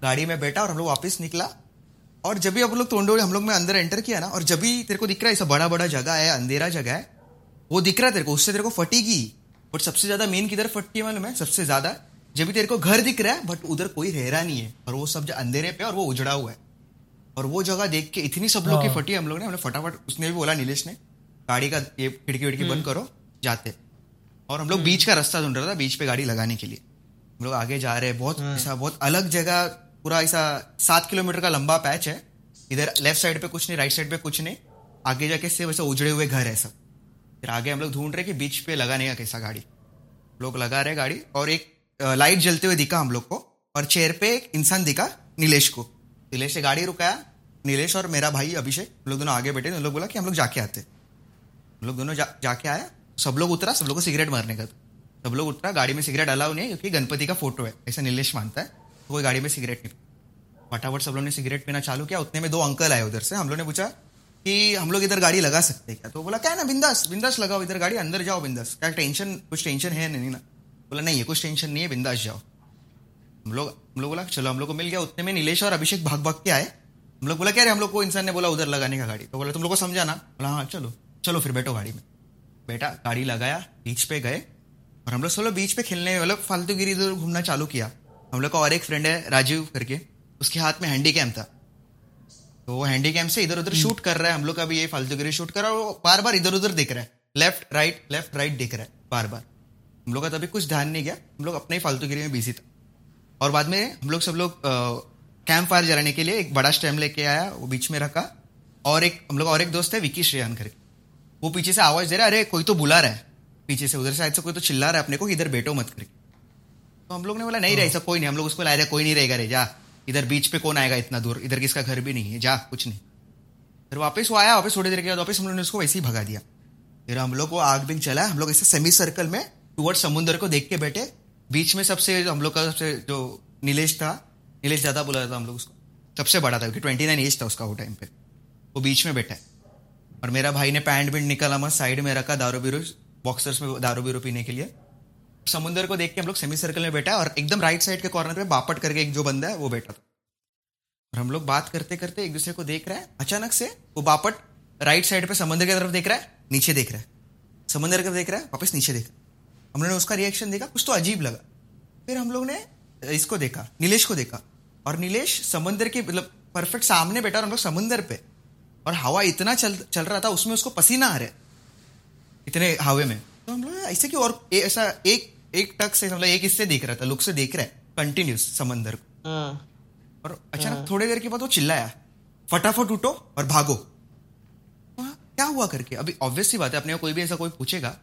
गाड़ी में बैठा और हम लोग वापस निकला। और जब भी हम लोग तोंडोड़ी हम लोग में अंदर एंटर किया ना और जब भी तेरे को दिख रहा है ऐसा बड़ा बड़ा जगह है अंधेरा जगह है वो दिख रहा है तेरे को उससे तेरे को फटेगी। बट सबसे ज़्यादा मेन किधर फटती है मालूम है? सबसे ज़्यादा जब भी तेरे को घर दिख रहा है बट उधर कोई रह रहा नहीं है। और वो सब जो अंधेरे पे और वो उजड़ा हुआ है। और वो जगह देख के इतनी सब लोग की हाँ। फटी हम लोग ने हमने फटाफट उसने भी बोला नीलेश ने गाड़ी का ये खिड़की विड़की बंद करो जाते और हम लोग बीच का रास्ता ढूंढ रहा था बीच पे गाड़ी लगाने के लिए। हम लोग आगे जा रहे हैं बहुत ऐसा बहुत अलग जगह पूरा ऐसा सात किलोमीटर का लंबा पैच है। इधर लेफ़्ट साइड पे कुछ नहीं राइट साइड पे कुछ नहीं आगे जाके सिर्फ़ ऐसा उजड़े हुए घर है सब। फिर आगे हम लोग ढूंढ रहे कि बीच पे लगाने का कैसा गाड़ी। लोग लगा रहे गाड़ी और एक लाइट जलते हुए दिखा हम लोग को और चेयर पे एक इंसान दिखा नीलेश को। नीलेश ने गाड़ी रुकाया। नीलेश और मेरा भाई अभिषेक हम लोग दोनों आगे बैठे उन लोग बोला कि हम लोग जाके आते। हम लोग दोनों जा, जाके आया। सब लोग उतरा सब लोग को सिगरेट मारने का सब लोग उतरा गाड़ी में सिगरेट अलाउ नहीं है क्योंकि गणपति का फ़ोटो है ऐसा नीलेश मानता है तो कोई गाड़ी में सिगरेट नहीं। फटाफट सब लोग ने सिगरेट पीना चालू किया उतने में दो अंकल आए उधर से। हम लोग ने पूछा कि हम लोग इधर गाड़ी लगा सकते क्या? तो बोला क्या ना बिंदास बिंदास लगाओ इधर गाड़ी अंदर जाओ बिंदास। क्या टेंशन कुछ टेंशन है नहीं ना? बोला नहीं है कुछ टेंशन नहीं है बिंदास जाओ। हम लोग हम लोग बोला चलो हम लोग को मिल गया उतने में नीलेश और अभिषेक भाग भाग के आए। हम लोग बोला क्या रे? हम लोग को इंसान ने बोला उधर लगाने का गाड़ी। तो बोला तुम लोग को समझा ना बोला हाँ चलो चलो फिर बैठो गाड़ी में। बेटा गाड़ी लगाया बीच पे गए और हम लोग सोलो बीच पे खेलने मतलब फालतू गिरी इधर घूमना चालू किया। हम लोग का और एक फ्रेंड है राजीव करके उसके हाथ में हैंडी कैम था। तो वो हैंडी कैम से इधर उधर शूट कर रहा है। हम लोग का भी ये फालतू गिरी शूट कर रहा है और वो बार बार इधर उधर देख रहा है। लेफ़्ट राइट लेफ़्ट राइट देख रहा है बार बार हम लोग का तभी कुछ ध्यान नहीं गया। हम लोग अपने ही फालतू गिरी में बिज़ी था। और बाद में हम लोग सब लोग कैंप फायर जलाने के लिए एक बड़ा स्टेम लेके आया वो बीच में रखा। और एक हम लोग और एक दोस्त है विकी श्रेयान करके। वो पीछे से आवाज़ दे रहा है अरे कोई तो बुला रहा है। पीछे से उधर साइड से कोई तो चिल्ला रहा है अपने को इधर बैठो मत करके। तो हम लोग ने बोला नहीं रहा ऐसा कोई नहीं हम लोग उसको ला रहे कोई नहीं रहेगा रे जा। इधर बीच पे कौन आएगा इतना दूर? इधर किसका घर भी नहीं है जा कुछ नहीं। फिर वापस वो आया वापस थोड़ी देर के बाद वापस हम लोग ने उसको वैसे ही भगा दिया। फिर हम लोग को आग बिग चला हम लोग ऐसे सेमी सर्कल में टूवर्ड समुद्र को देख के बैठे। बीच में सबसे हम लोग का सबसे जो नीलेश था, नीलेश ज़्यादा बोला था हम लोग उसको, सबसे बड़ा था, क्योंकि ट्वेंटी नाइन एज था उसका वो टाइम पे। वो बीच में बैठा है। और मेरा भाई ने पैंट बिंट निकाला मस्त, साइड में रखा दारू बीरू बॉक्सर्स में दारू बीरू पीने के लिए। समुद्र को देख के हम लोग सेमी सर्कल में बैठा और एकदम राइट साइड के कॉर्नर पे बापट करके एक जो बंदा है, वो बैठा था। और हम लोग बात करते करते एक दूसरे को देख रहे हैं, अचानक से वो बापट राइट साइड पे समुद्र की तरफ़ देख रहा है, नीचे देख रहा है। समुद्र की तरफ़ देख रहा है, वापस नीचे देख रहा है। हम लोगों ने उसका रिएक्शन देखा कुछ तो अजीब लगा। फिर हम लोग ने इसको देखा नीलेश को देखा। और नीलेश समुद्र के मतलब परफेक्ट सामने बैठा और हम लोग समुद्र पे। और हवा इतना चल चल रहा था उसमें उसको पसीना आ रहा है इतने हवे में। तो हम लोग ऐसे कि और ए, ऐसा एक एक टक से मतलब एक इससे देख रहा था लुक से देख रहा है कंटिन्यूस समंदर को। हाँ, और अचानक थोड़ी देर के बाद वो चिल्लाया फटाफट उठो और भागो। हाँ, क्या हुआ करके? अभी ऑब्वियस सी बात है अपने कोई भी ऐसा कोई पूछेगा।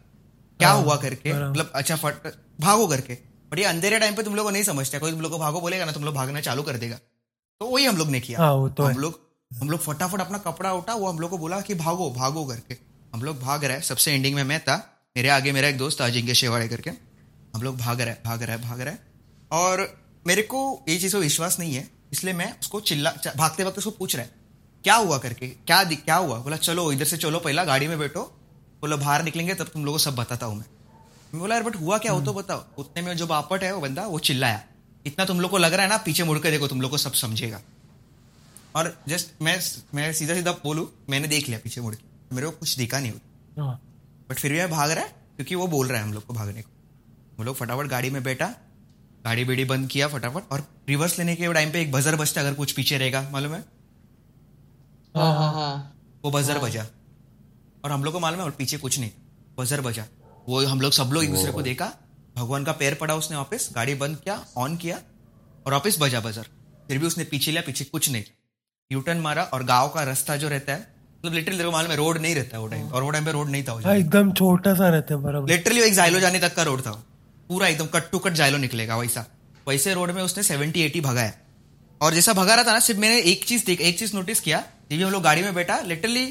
क्या हुआ करके? मतलब अच्छा फट भागो करके। बट ये अंधेरे टाइम पे तुम लोग को नहीं समझते। कोई तुम लोग को भागो बोलेगा ना तुम लोग भागना चालू कर देगा। तो वही हम लोग ने किया। हाँ, तो हम लोग हम लोग फटाफट अपना कपड़ा उठा वो हम लोग को बोला कि भागो भागो करके। हम लोग भाग रहे सबसे एंडिंग में मैं था। मेरे आगे मेरा एक दोस्त था अजिंक्य शेवाड़े करके। हम लोग भाग रहे भाग रहे भाग रहे और मेरे को ये चीज़ को विश्वास नहीं है इसलिए मैं उसको चिल्ला भागते वक्त उसको पूछ रहा है। क्या हुआ करके? क्या क्या हुआ? बोला चलो इधर से चलो पहला गाड़ी में बैठो। बोला बाहर निकलेंगे तब तुम लोगों को सब बताता हूँ मैं. मैं बोला यार बट हुआ क्या? हो तो बताओ। उतने में जो बापट है वो बंदा वो चिल्लाया। इतना तुम लोग को लग रहा है ना पीछे मुड़ के देखो तुम लोग को सब समझेगा। और जस्ट मैं मैं सीधा सीधा बोलूँ मैंने देख लिया पीछे मुड़ के। मेरे को कुछ दिखा नहीं हाँ, बट फिर भी मैं भाग रहा है क्योंकि वो बोल रहा है हम लोग को भागने को। हम लोग फटाफट गाड़ी में बैठा गाड़ी बेड़ी बंद किया फटाफट और रिवर्स लेने के टाइम पे एक बजर बजता अगर कुछ पीछे रहेगा मालूम है? हाँ हाँ हाँ। वो बजर बजा। और हम लोग को मालूम है और पीछे कुछ नहीं। बजर बजा। वो हम लोग सब लोग एक दूसरे को देखा। भगवान का पैर पड़ा उसने वापस गाड़ी बंद किया ऑन किया और वापस बजा बजर। फिर भी उसने पीछे लिया पीछे कुछ नहीं। यू टर्न मारा और गाँव का रास्ता जो रहता है मतलब लिटरली को मालूम है रोड नहीं रहता है वो टाइम और वो टाइम पे रोड नहीं था हाँ एकदम छोटा सा रहता है बराबर। लिटरली एक जाइलो जाने तक का रोड था पूरा एकदम कट टू कट जाइलो निकलेगा वैसा। वैसे रोड में उसने सेवेंटी एटी भगाया और जैसा भगा रहा था ना सिर्फ़ मैंने एक चीज़ देख एक चीज़ नोटिस किया जब भी हम लोग गाड़ी में बैठा लिटरली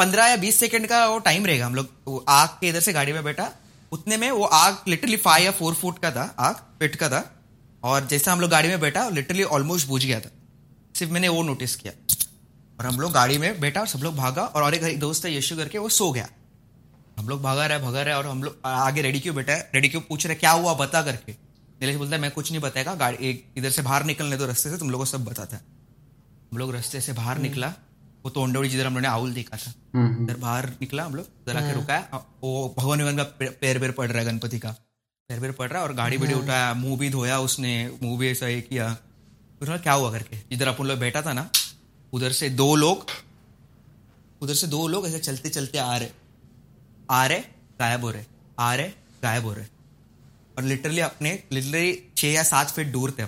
पंद्रह या बीस सेकंड का वो टाइम रहेगा हम लोग। आग के इधर से गाड़ी में बैठा। उतने में वो आग लिटरली फाइव या फोर फुट का था आग पेट का था। और जैसे हम लोग गाड़ी में बैठा लिटरली ऑलमोस्ट बुझ गया था। सिर्फ़ मैंने वो नोटिस किया। और हम लोग गाड़ी में बैठा और सब लोग भागा और और एक एक दोस्त है यशु करके वो सो गया। हम लोग भागा रहे भगा रहे और हम लोग आगे रेडी क्यों बैठा है। रेडी क्यों पूछ रहे क्या हुआ? बता करके। नीलेश बोलता है मैं कुछ नहीं बताएगा। गाड़ी इधर से बाहर निकलने दो रस्ते से तुम लोग को सब बताता है। हम लोग रास्ते से बाहर निकला। वो तोंडोड़ी जिधर हम लोगों ने आउल देखा था। इधर बाहर निकला हम लोग जरा के रुका वो भगवान भगवान का पैर पैर पड़ रहा है गणपति का। पैर पैर पड़ रहा है और गाड़ी बेड़ी उठाया मुँह भी धोया उसने मुँह भी ऐसा ये किया। फिर क्या हुआ करके? जिधर अपन लोग बैठा था ना उधर से दो लोग उधर से दो लोग ऐसे चलते चलते आ रहे। आ रहे गायब हो रहे। आ रहे गायब हो रहे। और लिटरली अपने लिटरली छह या सात फीट दूर थे।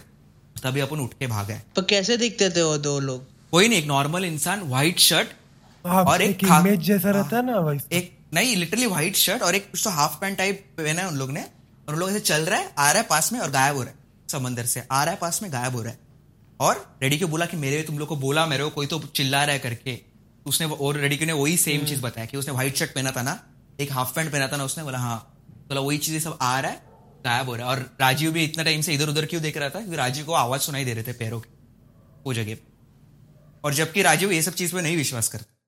तभी अपन उठ के भागे तो कैसे दिखते थे वो दो लोग? कोई नहीं एक नॉर्मल इंसान व्हाइट शर्ट हाँ और एक एक इमेज जैसा रहता है ना वैसे। एक नहीं लिटरली व्हाइट शर्ट और एक कुछ तो हाफ़ पैंट टाइप पहना है उन लोग ने और लोग ऐसे चल रहा है आ रहा है पास में और गायब हो रहा है समंदर से आ रहा है पास में गायब हो रहा है। और रेडी को बोला कि मेरे तुम लोग को बोला मेरे को कोई तो चिल्ला रहा है करके। उसने और रेडी ने वही सेम चीज़ बताया कि उसने व्हाइट शर्ट पहना था ना एक हाफ़ पैंट पहना था ना उसने बोला हाँ। बोला वही चीज़ें सब आ रहा है गायब हो रहा है। और राजीव भी इतना टाइम से इधर उधर क्यों देख रहा था? क्योंकि राजीव को आवाज़ सुनाई दे रहे थे पैरों के वो जगह और जबकि राजीव ये सब चीज़ पे नहीं विश्वास करता।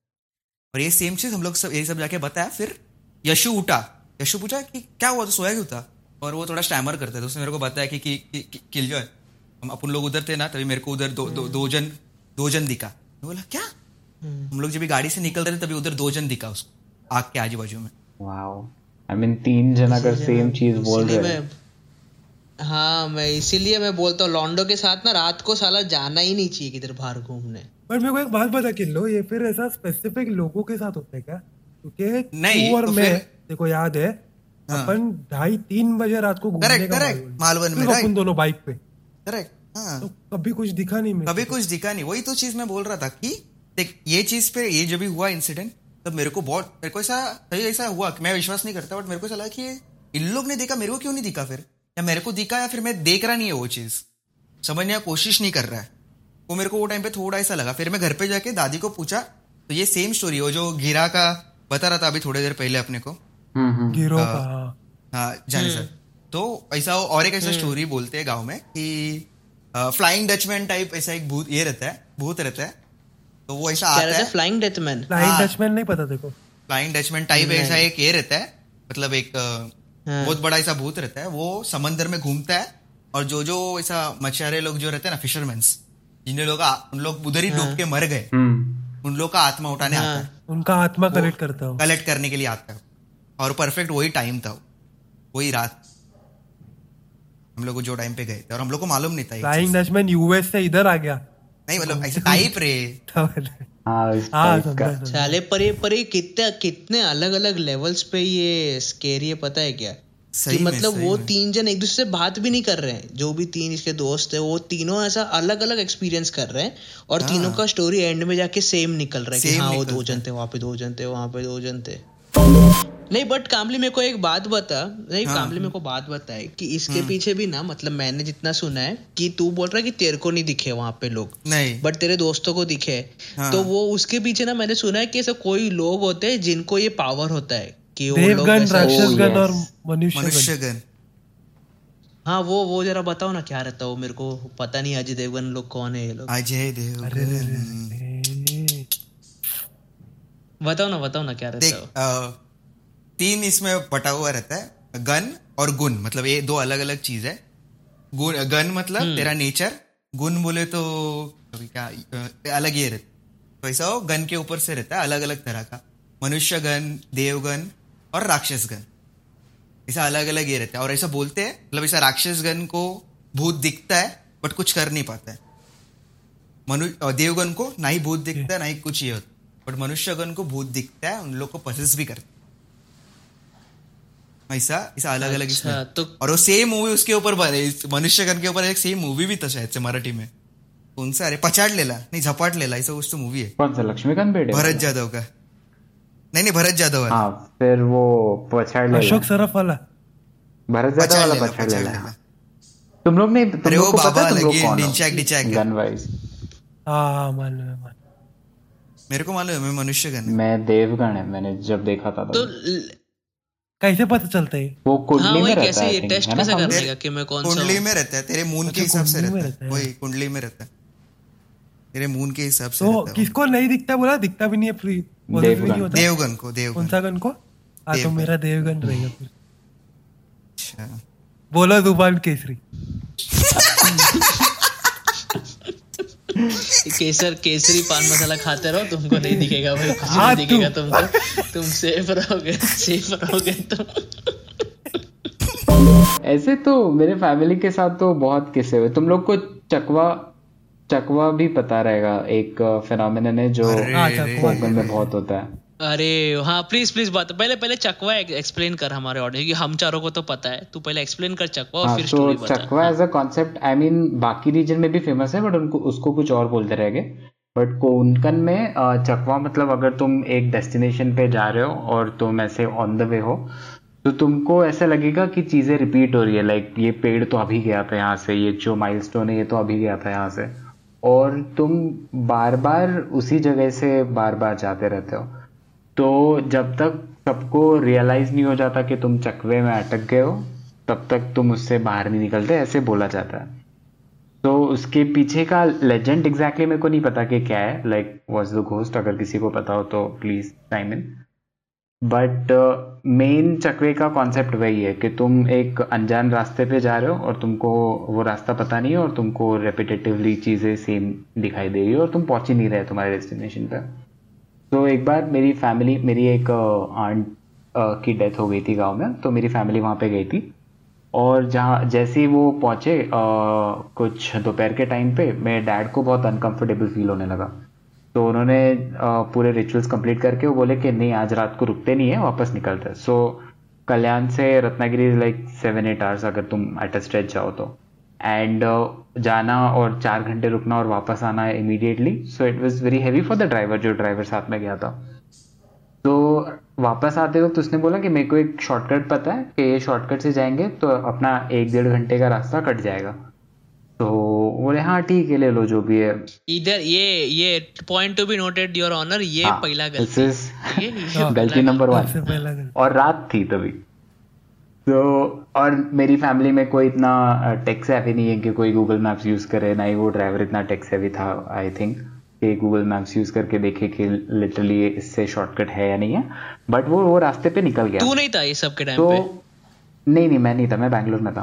और ये सेम चीज़ हम लोग सब ये सब जाके बताया फिर यशु उठा। यशु पूछा कि क्या हुआ तो सोया क्यों था? और वो थोड़ा स्टैमर करता है तो उसने मेरे को बताया कि, कि, कि, कि किल जो है हम अपन लोग उधर थे ना तभी मेरे को उधर दो, दो, दो जन दो जन दिखा। मैं बोला क्या? हम लोग जब भी गाड़ी से निकल रहे थे तभी उधर दो जन दिखा उसको आग के आजू बाजू में। वाओ आई मीन तीन जन अगर सेम चीज़ बोल रहे हैं। हाँ मैं इसीलिए मैं बोलता हूँ लॉन्डो के साथ ना रात को साला जाना ही नहीं चाहिए किधर बाहर घूमने। पर मेरे को एक बात बता किन लो ये फिर ऐसा स्पेसिफिक लोगों के साथ होता है क्या? क्योंकि नहीं, तू और तो मैं देखो याद है हाँ। अपन ढाई तीन बजे रात को घूमने का मालवन में, अपन दोनों बाइक पे। करेक्ट हाँ। तो कभी कुछ दिखा नहीं मेरे कभी कुछ दिखा नहीं। वही तो चीज़ मैं बोल रहा था कि देख ये चीज़ पे ये जब भी हुआ इंसिडेंट तब मेरे को बहुत मेरे को ऐसा सही ऐसा हुआ कि मैं विश्वास नहीं करता बट मेरे को चला कि इन लोग ने देखा मेरे को क्यों नहीं दिखा फिर? या मेरे को दिखा या फिर मैं देख रहा नहीं है वो चीज़। समझने की कोशिश नहीं कर रहा है। वो मेरे को वो टाइम पे थोड़ा ऐसा लगा। फिर मैं घर पे जाके दादी को पूछा तो ये सेम स्टोरी हो जो गिरा का बता रहा था अभी थोड़ी देर पहले अपने को? हम्म हम्म। गिरो का हाँ। हाँ जाने सर। तो ऐसा और एक ऐसा स्टोरी बोलते हैं गाँव में कि फ्लाइंग डचमैन टाइप ऐसा एक भूत ये रहता है भूत रहता है। तो वो ऐसा आता है? है। फ्लाइंग डेथमैन फ्लाइंग हाँ। डचमैन नहीं पता देखो फ्लाइंग डचमैन टाइप ऐसा एक ये रहता है। मतलब एक हाँ। बहुत बड़ा ऐसा भूत रहता है। वो समंदर में घूमता है और जो जो ऐसा मछुआरे लोग जो रहते हैं ना फिशरमैन्स जिन लोग उन लोग उधर ही डूब के मर गए। हम्म। उन लोग का आत्मा उठाने आता है। उनका आत्मा कलेक्ट करता हूँ। कलेक्ट करने के लिए आता है। और परफेक्ट वही टाइम था। वही रात। हम लोग जो टाइम पे गए थे। और हम लोग को मालूम नहीं था फ्लाइंग डचमैन यूएस से इधर आ गया। नहीं मतलब ऐसे टाइप रे। हाँ इस हाँ। साले पर ये पर ये कितने कितने अलग अलग लेवल्स पे ये स्केरी है पता है क्या? सही कि मतलब सही वो तीन जन एक दूसरे से बात भी नहीं कर रहे हैं। जो भी तीन इसके दोस्त है वो तीनों ऐसा अलग अलग एक्सपीरियंस कर रहे हैं और तीनों का स्टोरी एंड में जाके सेम निकल रहा है कि हाँ। हाँ वो दो है। जन थे वहाँ पे दो जन थे वहाँ पे दो जन थे। नहीं बट कामली मेरे को एक बात बता। नहीं हाँ। कामली मेरे को बात बताए कि इसके पीछे भी ना मतलब मैंने जितना सुना है कि तू बोल रहा है कि तेरे को नहीं दिखे वहाँ पे लोग। नहीं। बट तेरे दोस्तों को दिखे। हाँ। तो वो उसके पीछे ना मैंने सुना है कि ऐसा कोई लोग होते हैं जिनको ये पावर होता है। देवगन और हाँ वो वो जरा बताओ ना क्या रहता है वो मेरे को? पता नहीं अजय देवगन लोग कौन है ये लोग। अजय देवगन। बताओ ना बताओ ना क्या रहता देख है तीन इसमें पटा हुआ रहता है गन और गुण। मतलब ये दो अलग अलग चीज़ है। गुण गन मतलब तेरा नेचर गुण बोले तो अभी क्या अलग ये रहता तो ऐसा हो गन के ऊपर से रहता है अलग अलग तरह का। मनुष्य गन देवगन और राक्षस गन ऐसा अलग अलग ये रहता है। और ऐसा बोलते हैं मतलब ऐसा राक्षस गन को भूत दिखता है बट कुछ कर नहीं पाता है। मनु देवगन को ना ही भूत दिखता है ना ही कुछ ये होता बट मनुष्यगण को भूत दिखता है उन लोग को पसेस भी करता ऐसा ऐसा अलग अलग अच्छा, इसमें। तो और वो सेम मूवी उसके ऊपर बने मनुष्यगण के ऊपर एक सेम मूवी भी था शायद से मराठी में। कौन सा? अरे पचाड़ लेला नहीं झपाट लेला ऐसा कुछ तो मूवी है। कौन सा? लक्ष्मीकांत बेटे भरत जादव का। नहीं नहीं भरत जादव वाला। हाँ फिर वो पछाड़ ले अशोक सरफ वाला। भरत पछाड़ वाला पछाड़ ले तुम लोग नहीं तुम लोग को पता है तुम लोग कौन डिंचैक डिंचैक। गन वाइज हाँ हाँ मालूम है मालूम मेरे को मालूम है मैं मनुष्यगण है। मैं देवगण है मैंने जब देखा था तो कैसे पता चलता है? वो हाँ कुंडली में रहता है टेस्ट कैसे हम- करने का कि मैं कौन सा कुंडली में रहता है तेरे मून के अच्छा, हिसाब से कुंडली में रहता है। वही कुंडली में रहता है। तेरे मून के हिसाब से तो है। किसको नहीं दिखता बोला? दिखता भी नहीं है देवगन। नहीं होता देवगन कौन देवगन। सा गन को? हाँ तो मेरा देवगन रहेगा फिर। अच्छा। बोलो ज़ुबान केसरी। केसर केसरी पान मसाला खाते रहो तुमको नहीं दिखेगा भाई। कुछ हाँ, नहीं दिखेगा तुमको। तुम सेफ़ रहोगे सेफ़ रहोगे तुम ऐसे तो मेरे फैमिली के साथ तो बहुत किस्से हुए। तुम लोग को चकवा चकवा भी पता रहेगा एक फिनोमिनन है जो हाँ। कोकण में बहुत होता है। अरे हाँ प्लीज़ प्लीज़ बात पहले पहले चकवा एक्सप्लेन कर हमारे ऑडियंस क्योंकि हम चारों को तो पता है। तू पहले एक्सप्लेन कर चकवा और हाँ फिर तो स्टोरी बता। Chakwa as a concept I mean बाकी रीजन में भी फ़ेमस है बट उनको उसको कुछ और बोलते रहेंगे। बट कोंकण में चकवा मतलब अगर तुम एक डेस्टिनेशन पे जा रहे हो और तुम ऐसे ऑन द वे हो तो तुमको ऐसा लगेगा कि चीज़ें रिपीट हो रही है। लाइक ये पेड़ तो अभी गया था यहाँ से ये जो माइलस्टोन है ये तो अभी गया था यहाँ से। और तुम बार बार उसी जगह से बार बार जाते रहते हो। तो जब तक सबको रियलाइज़ नहीं हो जाता कि तुम चकवे में अटक गए हो, तब तक तुम उससे बाहर नहीं निकलते, ऐसे बोला जाता है। तो उसके पीछे का लेजेंड एग्जैक्टली मेरे को नहीं पता कि क्या है लाइक वॉज़ द घोस्ट अगर किसी को पता हो तो please time in but main चक्रे का कॉन्सेप्ट वही है कि तुम एक अनजान रास्ते पे जा रहे हो और तुमको वो रास्ता पता नहीं है और तुमको रेपिटेटिवली चीज़ें सेम दिखाई दे रही है और तुम पहुँच ही नहीं रहे तुम्हारे डेस्टिनेशन पर तो एक बार मेरी फैमिली मेरी एक आंट की डेथ हो गई थी गाँव में तो मेरी फैमिली वहाँ पे गई थी। और जहाँ, जैसे ही वो पहुँचे कुछ दोपहर के टाइम पे मेरे डैड को बहुत अनकंफर्टेबल फील होने लगा। तो उन्होंने पूरे रिचुअल्स कंप्लीट करके वो बोले कि नहीं, आज रात को रुकते नहीं है, वापस निकलते सो कल्याण से Ratnagiri like seven eight hours अगर तुम एट अ स्ट्रेच जाओ तो। एंड जाना और चार घंटे रुकना और वापस आना immediately so it was very heavy for the driver जो ड्राइवर साथ में गया था। तो वापस आते वक्त उसने बोला कि मेरे को एक शॉर्टकट पता है, कि ये शॉर्टकट से जाएँगे तो अपना एक डेढ़ घंटे का रास्ता कट जाएगा। तो बोले हाँ ठीक है ले लो जो भी है. इधर ये ये point to be noted your honour ये हाँ, पहला गलती is ये- *laughs* ये गलती नंबर वन और रात थी तभी। तो और मेरी फैमिली में कोई इतना टेक सेवी नहीं है कि कोई गूगल मैप्स यूज़ करे ना ही वो ड्राइवर इतना टेक सेवी था आई थिंक कि गूगल मैप्स यूज़ करके देखे कि लिटरली इससे शॉर्टकट है या नहीं है। बट वो वो रास्ते पे निकल गया। तू नहीं था ये सब के टाइम तो पे? नहीं नहीं मैं नहीं था मैं बैंगलोर में था।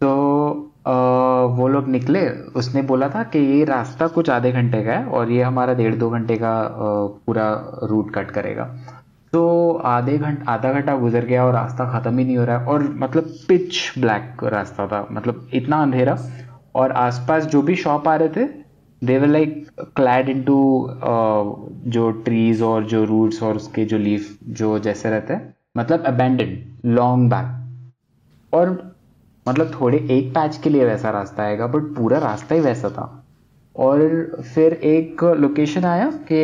तो वो लोग निकले, उसने बोला था कि ये रास्ता कुछ आधे घंटे का है और ये हमारा डेढ़ दो घंटे का पूरा रूट कट करेगा। तो आधे घंटा आधा घंटा गुजर गया और रास्ता खत्म ही नहीं हो रहा है और मतलब पिच ब्लैक रास्ता था मतलब इतना अंधेरा। और आसपास जो भी शॉप आ रहे थे they were like clad in to जो ट्रीज और जो रूट्स और उसके जो लीफ जो जैसे रहते हैं मतलब अबेंडेड लॉन्ग बैक और मतलब थोड़े एक पैच के लिए वैसा रास्ता आएगा बट पूरा रास्ता ही वैसा था। और फिर एक लोकेशन आया कि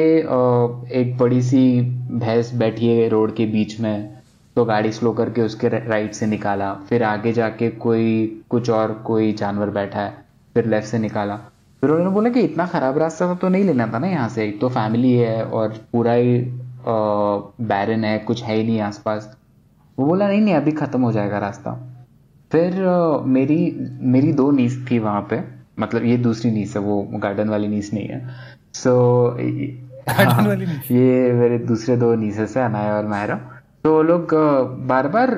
एक बड़ी सी भैंस बैठी है रोड के बीच में तो गाड़ी स्लो करके उसके राइट से निकाला। फिर आगे जाके कोई, कुछ और कोई जानवर बैठा है, फिर लेफ़्ट से निकाला। फिर उन्होंने बोला कि इतना खराब रास्ता था तो नहीं लेना था ना यहाँ से, एक तो फैमिली है और पूरा ही बैरन है, कुछ है ही नहीं आसपास। वो बोला, नहीं नहीं, अभी खत्म हो जाएगा रास्ता। फिर मेरी मेरी दो नीस थी वहाँ पे। मतलब ये दूसरी नीस है वो गार्डन वाली नीस नहीं है। सो वाली नीस। ये मेरे दूसरे दो नीसेस है अनाया और मायरा तो वो लोग बार बार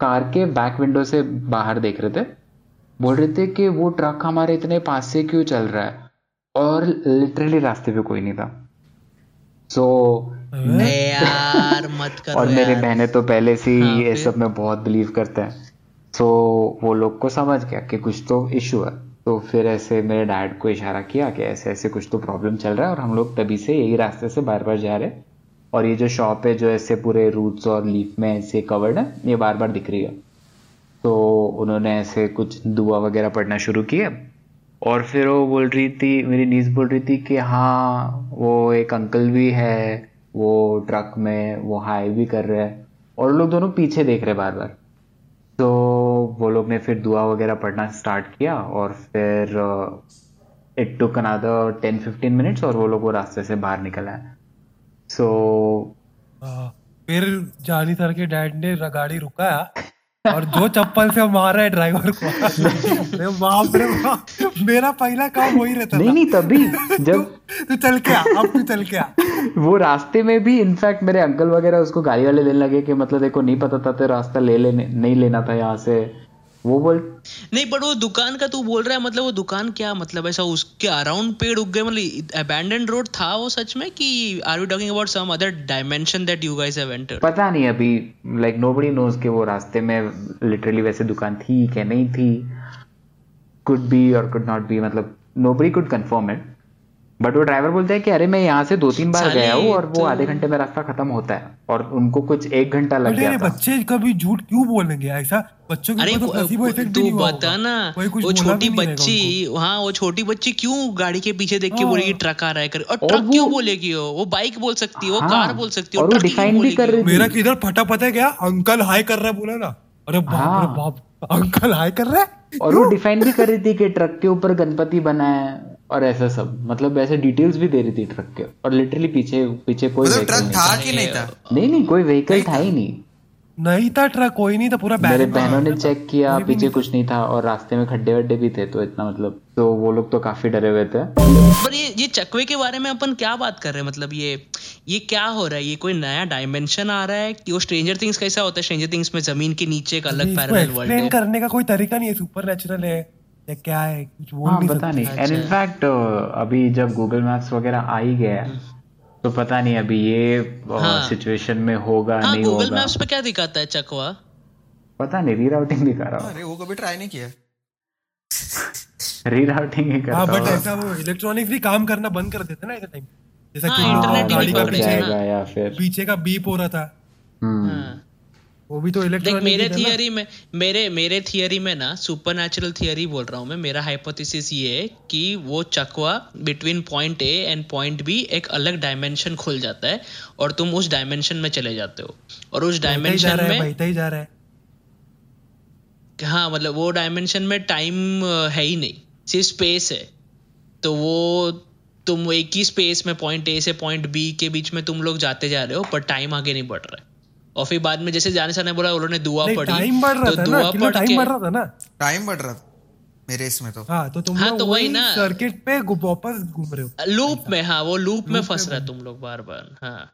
कार के बैक विंडो से बाहर देख रहे थे। बोल रहे थे कि वो ट्रक हमारे इतने पास से क्यों चल रहा है? और लिटरली रास्ते पे कोई नहीं था। सो ए यार मत करो और मेरे बहनें तो पहले से हाँ, ही ये सब में बहुत बिलीव करते हैं। सो so, वो लोग को समझ गया कि कुछ तो इशू है। तो फिर ऐसे मेरे डैड को इशारा किया कि ऐसे ऐसे कुछ तो प्रॉब्लम चल रहा है और हम लोग तभी से यही रास्ते से बार बार जा रहे हैं। और ये जो शॉप है जो ऐसे पूरे रूट्स और लीफ में ऐसे कवर्ड है ये बार बार दिख रही है। तो उन्होंने ऐसे कुछ दुआ वगैरह पढ़ना शुरू किया। और फिर वो बोल रही थी मेरी नीस बोल रही थी कि हाँ वो एक अंकल भी है वो ट्रक में वो हाई भी कर रहे हैं। और लोग दोनों पीछे देख रहे बार बार। तो वो लोग ने फिर दुआ वगैरह पढ़ना स्टार्ट किया और फिर it took another ten fifteen minutes और वो लोग वो रास्ते से बाहर निकल आए। सो so, फिर जानी सर के डैड ने गाड़ी रुकाया। और दो चप्पल से मारा है ड्राइवर को। बाप रे बाप। मेरा पहला काम वही रहता नहीं था। नहीं तभी *laughs* जब तू चल के आ अब तू चल के आ। वो रास्ते में भी इनफैक्ट मेरे अंकल वगैरह उसको गाड़ी वाले लेने लगे कि मतलब देखो नहीं पता था तो रास्ता ले लेने नहीं लेना था यहाँ से। वो बोल। नहीं बट वो दुकान का तू बोल रहा है मतलब वो दुकान क्या मतलब ऐसा उसके अराउंड पेड़ उग गए मतलब अबैंडन रोड था वो सच में कि are you talking about some other dimension that you guys have entered पता नहीं अभी लाइक नोबडी नोज़ कि वो रास्ते में लिटरली वैसे दुकान थी क्या नहीं थी। कुड बी और कुड नॉट बी मतलब nobody could confirm it but वो ड्राइवर बोलता है कि अरे मैं यहाँ से दो तीन बार गया हूँ और वो तो- आधे घंटे में रास्ता खत्म होता है और उनको कुछ एक घंटा लग गया बच्चे कभी झूठ क्यों बोलेंगे ऐसा? बच्चों अरे तो प्लेसिबो तू बता ना वो छोटी बच्ची हाँ वो छोटी बच्ची क्यों गाड़ी के पीछे देख के हाँ। बोलेगी ट्रक आ रहा है कर। और ट्रक क्यों बोलेगी वो? वो बाइक बोल सकती है वो हाँ, कार बोल सकती है और ही define भी कर रही। मेरा किधर फटा पता है क्या? अंकल हाय कर रहा है बोला ना। अरे बाप हाँ। रे बाप अंकल हाय कर रहा है? और वो डिफाइन भी कर रही थी कि ट्रक के ऊपर गणपति बना है। और ऐसा सब। मतलब ऐसे डिटेल्स भी दे रही थी ट्रक के। और लिटरली पीछे पीछे कोई मतलब ट्रक था कि नहीं था? नहीं नहीं कोई व्हीकल था ही नहीं। नहीं था ट्रक कोई नहीं था पूरा मेरे बहनों ने चेक किया पीछे कुछ नहीं था और रास्ते में खड्डे वड्डे भी थे तो इतना मतलब तो वो लोग तो काफ़ी डरे हुए थे। पर ये ये चकवे के बारे में अपन क्या बात कर रहे हैं? मतलब ये ये क्या हो रहा है? ये कोई नया डायमेंशन आ रहा है कि वो स्ट्रेंजर थिंग्स कैसा होता है? स्ट्रेंजर थिंग्स में ज़मीन के नीचे एक अलग पैरेलल वर्ल्ड है। करने का कोई तरीका नहीं है सुपर नेचुरल है। क्या है? कुछ बोल हाँ नहीं पता नहीं। एंड इनफैक्ट अभी जब गूगल मैप्स वगैरह आ ही गया है तो पता नहीं अभी ये सिचुएशन हाँ। में होगा हाँ नहीं गूगल होगा। मैप्स पे क्या दिखाता है चकवा? पता नहीं रीराउटिंग दिखा रहा अरे वो कभी ट्राई नहीं किया। हूँ रीराउटिंग ही हाँ करता बट ऐसा वो इलेक्ट्रॉनिक्स भी काम करना बंद कर देते ना ऐसे टाइम जैसा हाँ, कि इंटरनेट ही गाड़ी नहीं का पकड़ेगा पीछे या फिर पीछे का बीप हो रहा था। हम्म। हाँ। वो भी तो देख मेरे थियरी में मेरे मेरे थियरी में ना सुपर नेचुरल थियरी बोल रहा हूँ मैं। मेरा हाइपोथेसिस ये है कि वो Chakwa between point A and point B एक अलग डायमेंशन खुल जाता है और तुम उस डायमेंशन में चले जाते हो। और उस डायमेंशन में ही जा रहा है। हाँ मतलब वो डायमेंशन में टाइम है ही नहीं। सिर्फ़ स्पेस है। तो वो तुम एक ही स्पेस में पॉइंट ए से पॉइंट बी के बीच में तुम लोग जाते जा रहे हो पर टाइम आगे नहीं बढ़ रहा है। और फिर बाद में जैसे जाने से साने बोला उन्होंने दुआ पढ़ी। टाइम बढ़ रहा तो था दुआ पढ़ टाइम बढ़ रहा था ना? टाइम बढ़ रहा था मेरे इसमें तो। हाँ तो तुम हाँ, तो वही ना। सर्किट पे वापस घूम रहे हो। लूप में हाँ वो लूप में फंस रहा है तुम लोग बार बार हाँ।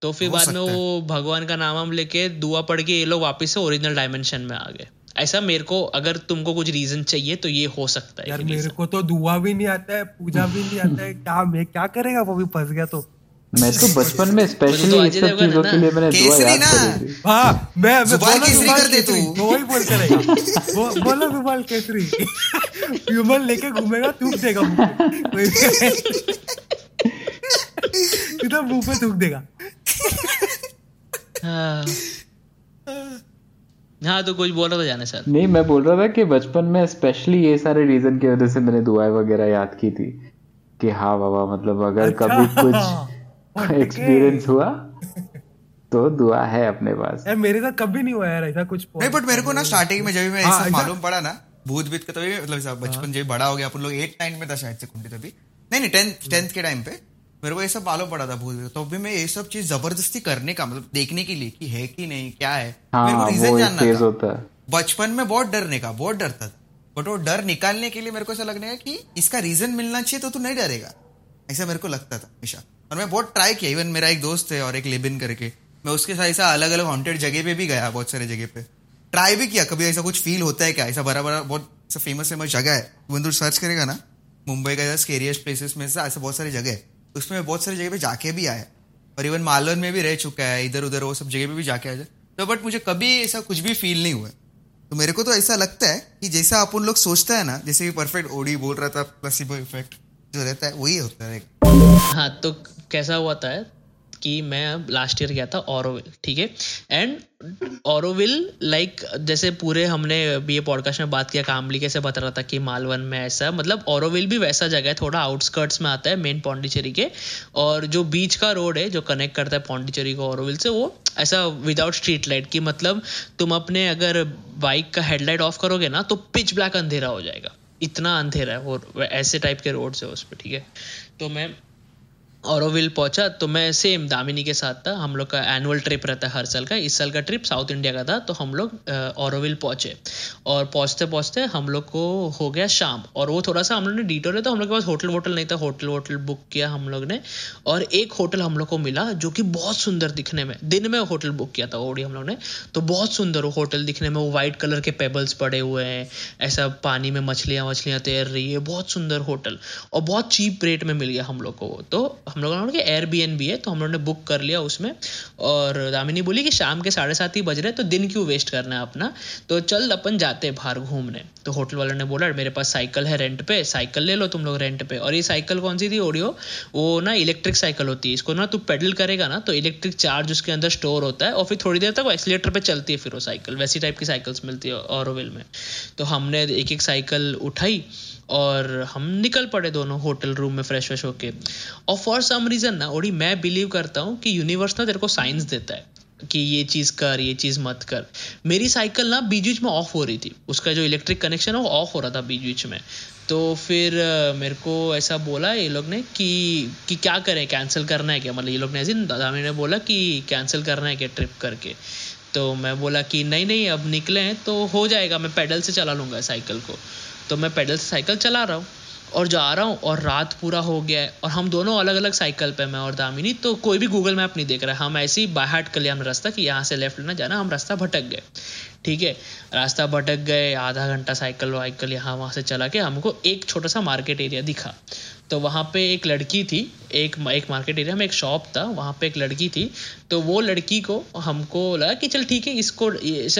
तो फिर बाद में वो भगवान का नाम हम लेके दुआ पढ़ के ये लोग वापस से ओरिजिनल डायमेंशन में आ गए। ऐसा मेरे को अगर तुमको कुछ रीजन चाहिए तो ये हो सकता है यार मेरे को तो दुआ भी नहीं आता है पूजा भी नहीं आता है *laughs* क्या मैं क्या करेगा वो भी फंस गया तो। मैं तो बचपन में स्पेशली तो इस सब चीज़ों के लिए मैंने दुआ याद करी थी। हाँ मैं मैं बोला केसरी कर दे तू। वही बोलते रहेगा *laughs* वो बोला ज़ुबान केसरी। ह्यूमन लेके घूमेगा थूक देगा मुँह पे। कोई सीधा मुँह पे थूक देगा। हाँ। हाँ तो कुछ बोल रहा था जाने सर। नहीं मैं बोल रहा था कि बचपन में स्पेशली ये सारे रीजन की वजह से मैंने दुआएँ वगैरह याद की थी। कि हाँ बाबा मतलब अगर कभी अच्छा। कुछ एक्सपीरियंस हुआ? तो दुआ है अपने पास। यार मेरे साथ कभी नहीं हुआ यार ऐसा कुछ नहीं बट मेरे को ना स्टार्टिंग में जब भी मैं हाँ, ऐसा मालूम पड़ा ना भूत भीत का तभी मतलब ऐसा बचपन जब बड़ा हो गया अपन लोग एट नाइन में था शायद से कुंडी तभी। नहीं नहीं टेंथ टेंथ के टाइम पे मेरे को ये सब मालूम पड़ा था भूत तो भी मैं ये सब चीज़ ज़बरदस्ती करने का मतलब देखने के लिए कि है कि नहीं क्या है मेरे को हाँ रीजन जानना था। होता है। बचपन में बहुत डरने का बहुत डरता था। बट वो डर निकालने के लिए मेरे को ऐसा लगने का कि इसका रीजन मिलना चाहिए तो तू नहीं डरेगा। ऐसा मेरे को लगता था हमेशा। और मैं बहुत ट्राई किया इवन मेरा एक दोस्त है और एक लिबिन करके। मैं उसके साथ ऐसा अलग अलग हॉन्टेड जगह पे भी गया, बहुत सारे जगह पे। ट्राई भी किया, कभी ऐसा कुछ फील होता है क्या? ऐसा बड़ा बड़ा बहुत ऐसा फ़ेमस फ़ेमस जगह है। तू सर्च करेगा ना, मुंबई का स्केरियस्ट प्लेसेस में से ऐसा बहुत सारी जगह है। उसमें बहुत सारी जगह पे जाके भी आया और इवन मालवन में भी रह चुका है इधर उधर वो सब जगह पे भी जाके आया तो बट मुझे कभी ऐसा कुछ भी फील नहीं हुआ। तो मेरे को तो ऐसा लगता है कि जैसा अपन लोग सोचता है ना, जैसे परफेक्ट ओडी बोल रहा था प्लसिबो इफ़ेक्ट जो रहता है, वही होता है। हाँ तो कैसा हुआ था कि मैं लास्ट ईयर गया था ऑरोविल ठीक है? एंड ऑरोविल लाइक जैसे पूरे हमने ये पॉडकास्ट में बात किया कामली कैसे बता रहा था कि मालवन में ऐसा मतलब ऑरोविल भी वैसा जगह है, थोड़ा आउटस्कर्ट्स में आता है मेन पौंडीचेरी के। और जो बीच का रोड है, जो कनेक्ट करता है पौंडीचेरी को ऑरोविल से, वो ऐसा विदाउट स्ट्रीट लाइट की मतलब तुम अपने अगर बाइक का हेडलाइट ऑफ़ करोगे ना तो पिच ब्लैक अंधेरा हो जाएगा। इतना अंधेरा है वो ऐसे टाइप के रोड्स है उस पर ठीक है? तो मैं औरोविल पहुँचा तो मैं सेम दामिनी के साथ था। हम लोग का एनुअल ट्रिप रहता है हर साल का। इस साल का ट्रिप साउथ इंडिया का था तो हम लोग औरोविल पहुँचे। और पहुँचते पहुँचते हम लोग को हो गया शाम। और वो थोड़ा सा हम लोग ने डिटोर तो हम लोग के पास होटल वोटल नहीं था। होटल वोटल बुक किया हम लोग ने। और एक होटल हम लोग को मिला, जो कि बहुत सुंदर दिखने में, दिन में होटल बुक किया था ओडी हम लोग ने। तो बहुत सुंदर वो होटल दिखने में, वो व्हाइट कलर के पेबल्स पड़े हुए हैं। ऐसा पानी में मछलियाँ मछलियाँ तैर रही है। बहुत सुंदर होटल और बहुत चीप रेट में मिल गया हम लोग को वो। तो हम लोगों ने एयर बी एन बी है तो हम लोगों ने बुक कर लिया उसमें। और दामिनी बोली कि शाम के साढ़े सात ही बज रहे तो दिन क्यों वेस्ट करना है अपना? तो चल अपन जाते बाहर घूमने। तो होटल वाले ने बोला, मेरे पास साइकिल है रेंट पे साइकिल ले लो तुम लोग रेंट पे। और ये साइकिल कौन सी थी ओडियो वो ना इलेक्ट्रिक साइकिल होती है, इसको ना तू पेडल करेगा ना तो इलेक्ट्रिक चार्ज उसके अंदर स्टोर होता है, और फिर थोड़ी देर तक वो एक्सीटर पे चलती है फिर वो साइकिल वैसी टाइप की साइकिल्स मिलती है ऑरोविल में। तो हमने एक एक साइकिल उठाई और हम निकल पड़े दोनों होटल रूम में फ्रेश फ्रेश होके। और फॉर सम रीजन ना, ओडी, मैं बिलीव करता हूँ कि यूनिवर्स ना तेरे को साइंस देता है कि ये चीज़ कर, ये चीज़ मत कर। मेरी साइकिल ना बीच बीच में ऑफ़ हो रही थी। उसका जो इलेक्ट्रिक कनेक्शन है, वो ऑफ़ हो रहा था बीच बीच में। तो फिर मेरे को ऐसा बोला ये लोग ने कि कि क्या करें कैंसिल करना है क्या? मतलब ये लोग ने ऐसे दादामी ने बोला कि कैंसिल करना है क्या ट्रिप करके? तो मैं बोला कि नहीं नहीं, अब निकले हैं तो हो जाएगा, मैं पैडल से चला लूँगा साइकिल को। तो मैं पैडल से साइकिल चला रहा हूँ और जा रहा हूँ और रात पूरा हो गया है और हम दोनों अलग अलग साइकिल पे मैं और दामिनी तो कोई भी गूगल मैप नहीं देख रहा हम ऐसे ही बाहट कर लिया हमने रास्ता कि यहाँ से लेफ़्ट लेना, जाना, हम रास्ता भटक गए। ठीक है? रास्ता भटक गए, आधा घंटा साइकिल वाइकल यहाँ वहाँ से चला के हमको एक छोटा सा मार्केट एरिया दिखा। तो वहाँ पे एक लड़की थी, एक एक मार्केट एरिया में एक शॉप था, वहाँ पे एक लड़की थी तो वो लड़की को हमको लगा कि चल ठीक है, इसको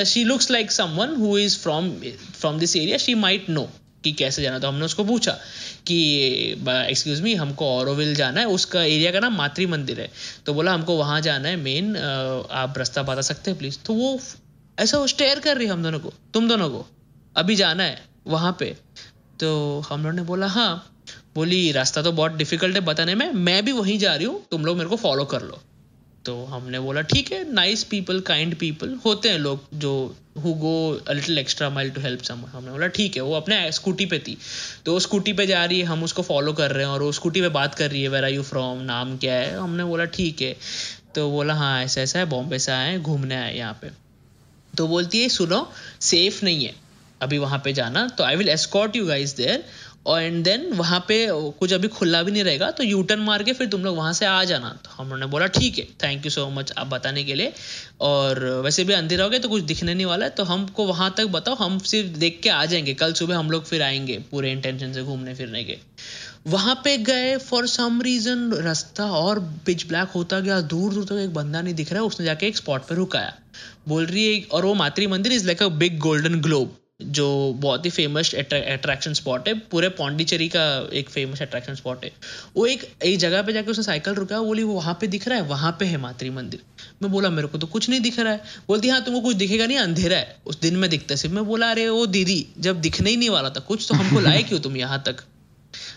she looks like someone who is from from this area she might know कि कैसे जाना तो हमने उसको पूछा कि एक्सक्यूज मी हमको औरविल जाना है, उसका एरिया का नाम मातृ मंदिर है। तो बोला, हमको वहाँ जाना है मेन आप रास्ता बता सकते हैं प्लीज़ तो वो ऐसा वो स्टेयर कर रही है हम दोनों को, तुम दोनों को, अभी जाना है, वहाँ पे। तो हम लोगों ने बोला हाँ। बोली रास्ता तो बहुत डिफ़िकल्ट है, बताने में, मैं भी वहीं जा रही हूँ, तुम लोग मेरे को फॉलो कर लो। तो हमने बोला, ठीक है नाइस पीपल काइंड पीपल होते हैं लोग, जो who go little extra mile to help some हमने बोला, ठीक है, वो अपने स्कूटी पे थी तो वो स्कूटी पे जा रही है, हम उसको फॉलो कर रहे हैं, और वो स्कूटी पे बात कर रही है वेर आर यू फ्रॉम नाम क्या है? हमने बोला, ठीक है। तो बोला हाँ ऐसा ऐसा है, बॉम्बे से आए घूमने आए यहाँ पे। तो बोलती है, सुनो सेफ़ नहीं है, अभी वहाँ पे जाना तो I will escort you guys there और एंड देन वहाँ पे कुछ अभी खुला भी नहीं रहेगा तो यू टर्न मार के फिर तुम लोग वहाँ से आ जाना। तो हम लोगों ने बोला, ठीक है थैंक यू सो मच आप बताने के लिए। और वैसे भी अंधेरा हो गया तो कुछ दिखने नहीं वाला है तो हमको वहाँ तक बताओ, हम सिर्फ़ देख के आ जाएँगे। कल सुबह हम लोग फिर आएँगे पूरे इंटेंशन से घूमने फिरने के। वहाँ पे गए फॉर सम रीजन रास्ता और पिच ब्लैक होता गया, दूर दूर तक तो एक बंदा नहीं दिख रहा, उसने जाके एक स्पॉट पर रुकाया। बोल रही है, और वो Matri Mandir is like a big golden globe जो बहुत ही फ़ेमस अट्रैक्शन स्पॉट है, पूरे पौंडीचेरी का एक फ़ेमस अट्रैक्शन स्पॉट है। वो एक एक जगह पे जाके उसने साइकिल रुका बोली, वो वहाँ पे दिख रहा है, वहाँ पे है मातृ मंदिर। मैं बोला, मेरे को तो कुछ नहीं दिख रहा है। बोलती हाँ तुमको कुछ दिखेगा नहीं, अंधेरा है। उस दिन में दिखता सिर्फ़ मैं बोला, अरे वो दीदी, जब दिखने ही नहीं वाला था कुछ तो हमको लाए क्यों तुम यहाँ तक?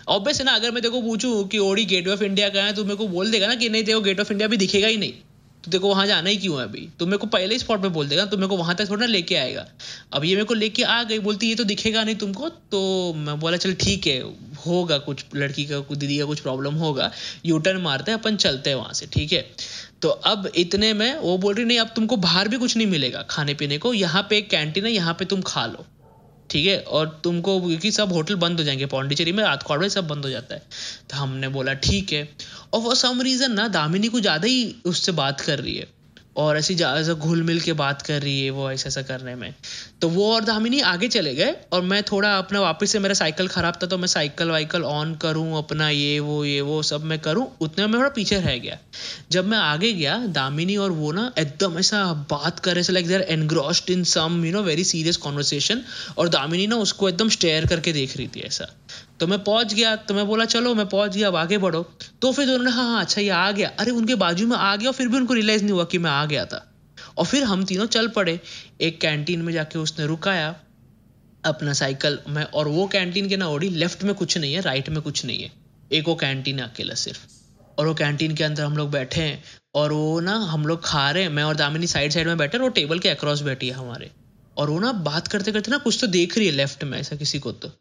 ऑब्वियस है ना, अगर मैं देखो पूछूँ कि ओडी गेट ऑफ़ इंडिया का है तो मेरे को बोल देगा ना कि नहीं देखो गेट ऑफ़ इंडिया भी दिखेगा ही नहीं। तो देखो वहाँ जाना ही क्यों है अभी? तो मेरे को पहले ही स्पॉट पे बोल देगा तो मेरे को वहाँ तक थोड़ा लेके आएगा। अब ये मेरे को लेके आ गई, बोलती ये तो दिखेगा नहीं तुमको। तो मैं बोला, चल ठीक है, होगा कुछ, लड़की का, कुछ दीदी का कुछ प्रॉब्लम होगा। यू टर्न मारते हैं, अपन चलते हैं वहाँ से, ठीक है? तो अब इतने में वो बोल रही, नहीं, अब तुमको बाहर भी कुछ नहीं मिलेगा खाने पीने को। यहाँ पे एक कैंटीन है, यहाँ पे तुम खा लो। ठीक है? और तुमको, क्योंकि सब होटल बंद हो जाएँगे, पौंडीचेरी में रात को सब बंद हो जाता है। तो हमने बोला, ठीक है। और फॉर सम रीज़न ना, दामिनी को ज़्यादा ही उससे बात कर रही है। और ऐसी ऐसा घुल मिल के बात कर रही है, वो ऐसा ऐसा करने में। तो वो और दामिनी आगे चले गए, और मैं थोड़ा अपना वापस से मेरा साइकिल खराब था तो मैं साइकिल वाइकल ऑन करूँ, अपना ये, वो ये, वो सब मैं करूँ, उतने में थोड़ा पीछे रह गया। जब मैं आगे गया, दामिनी और वो ना एकदम ऐसा बात कर रहे like they're engrossed in some you know very serious conversation और दामिनी ना उसको एकदम स्टेयर करके देख रही थी ऐसा। तो मैं पहुँच गया तो मैं बोला, चलो, मैं पहुँच गया, अब आगे बढ़ो। तो फिर उन्होंने हाँ हाँ अच्छा ये आ गया। अरे, उनके बाजू में आ गया और फिर भी उनको रियलाइज़ नहीं हुआ कि मैं आ गया था। और फिर हम तीनों चल पड़े। एक कैंटीन में जाके उसने रुकाया अपना साइकिल में और वो कैंटीन के ना ओडी लेफ़्ट में कुछ नहीं है राइट में कुछ नहीं है। एक वो कैंटीन है अकेला सिर्फ़। और वो कैंटीन के अंदर हम लोग बैठे हैं और वो ना हम लोग खा रहे हैं। मैं और दामिनी साइड साइड में बैठे वो टेबल के अक्रॉस बैठी है हमारे। और वो ना बात करते करते ना कुछ तो देख रही है लेफ़्ट में, ऐसा किसी को तो।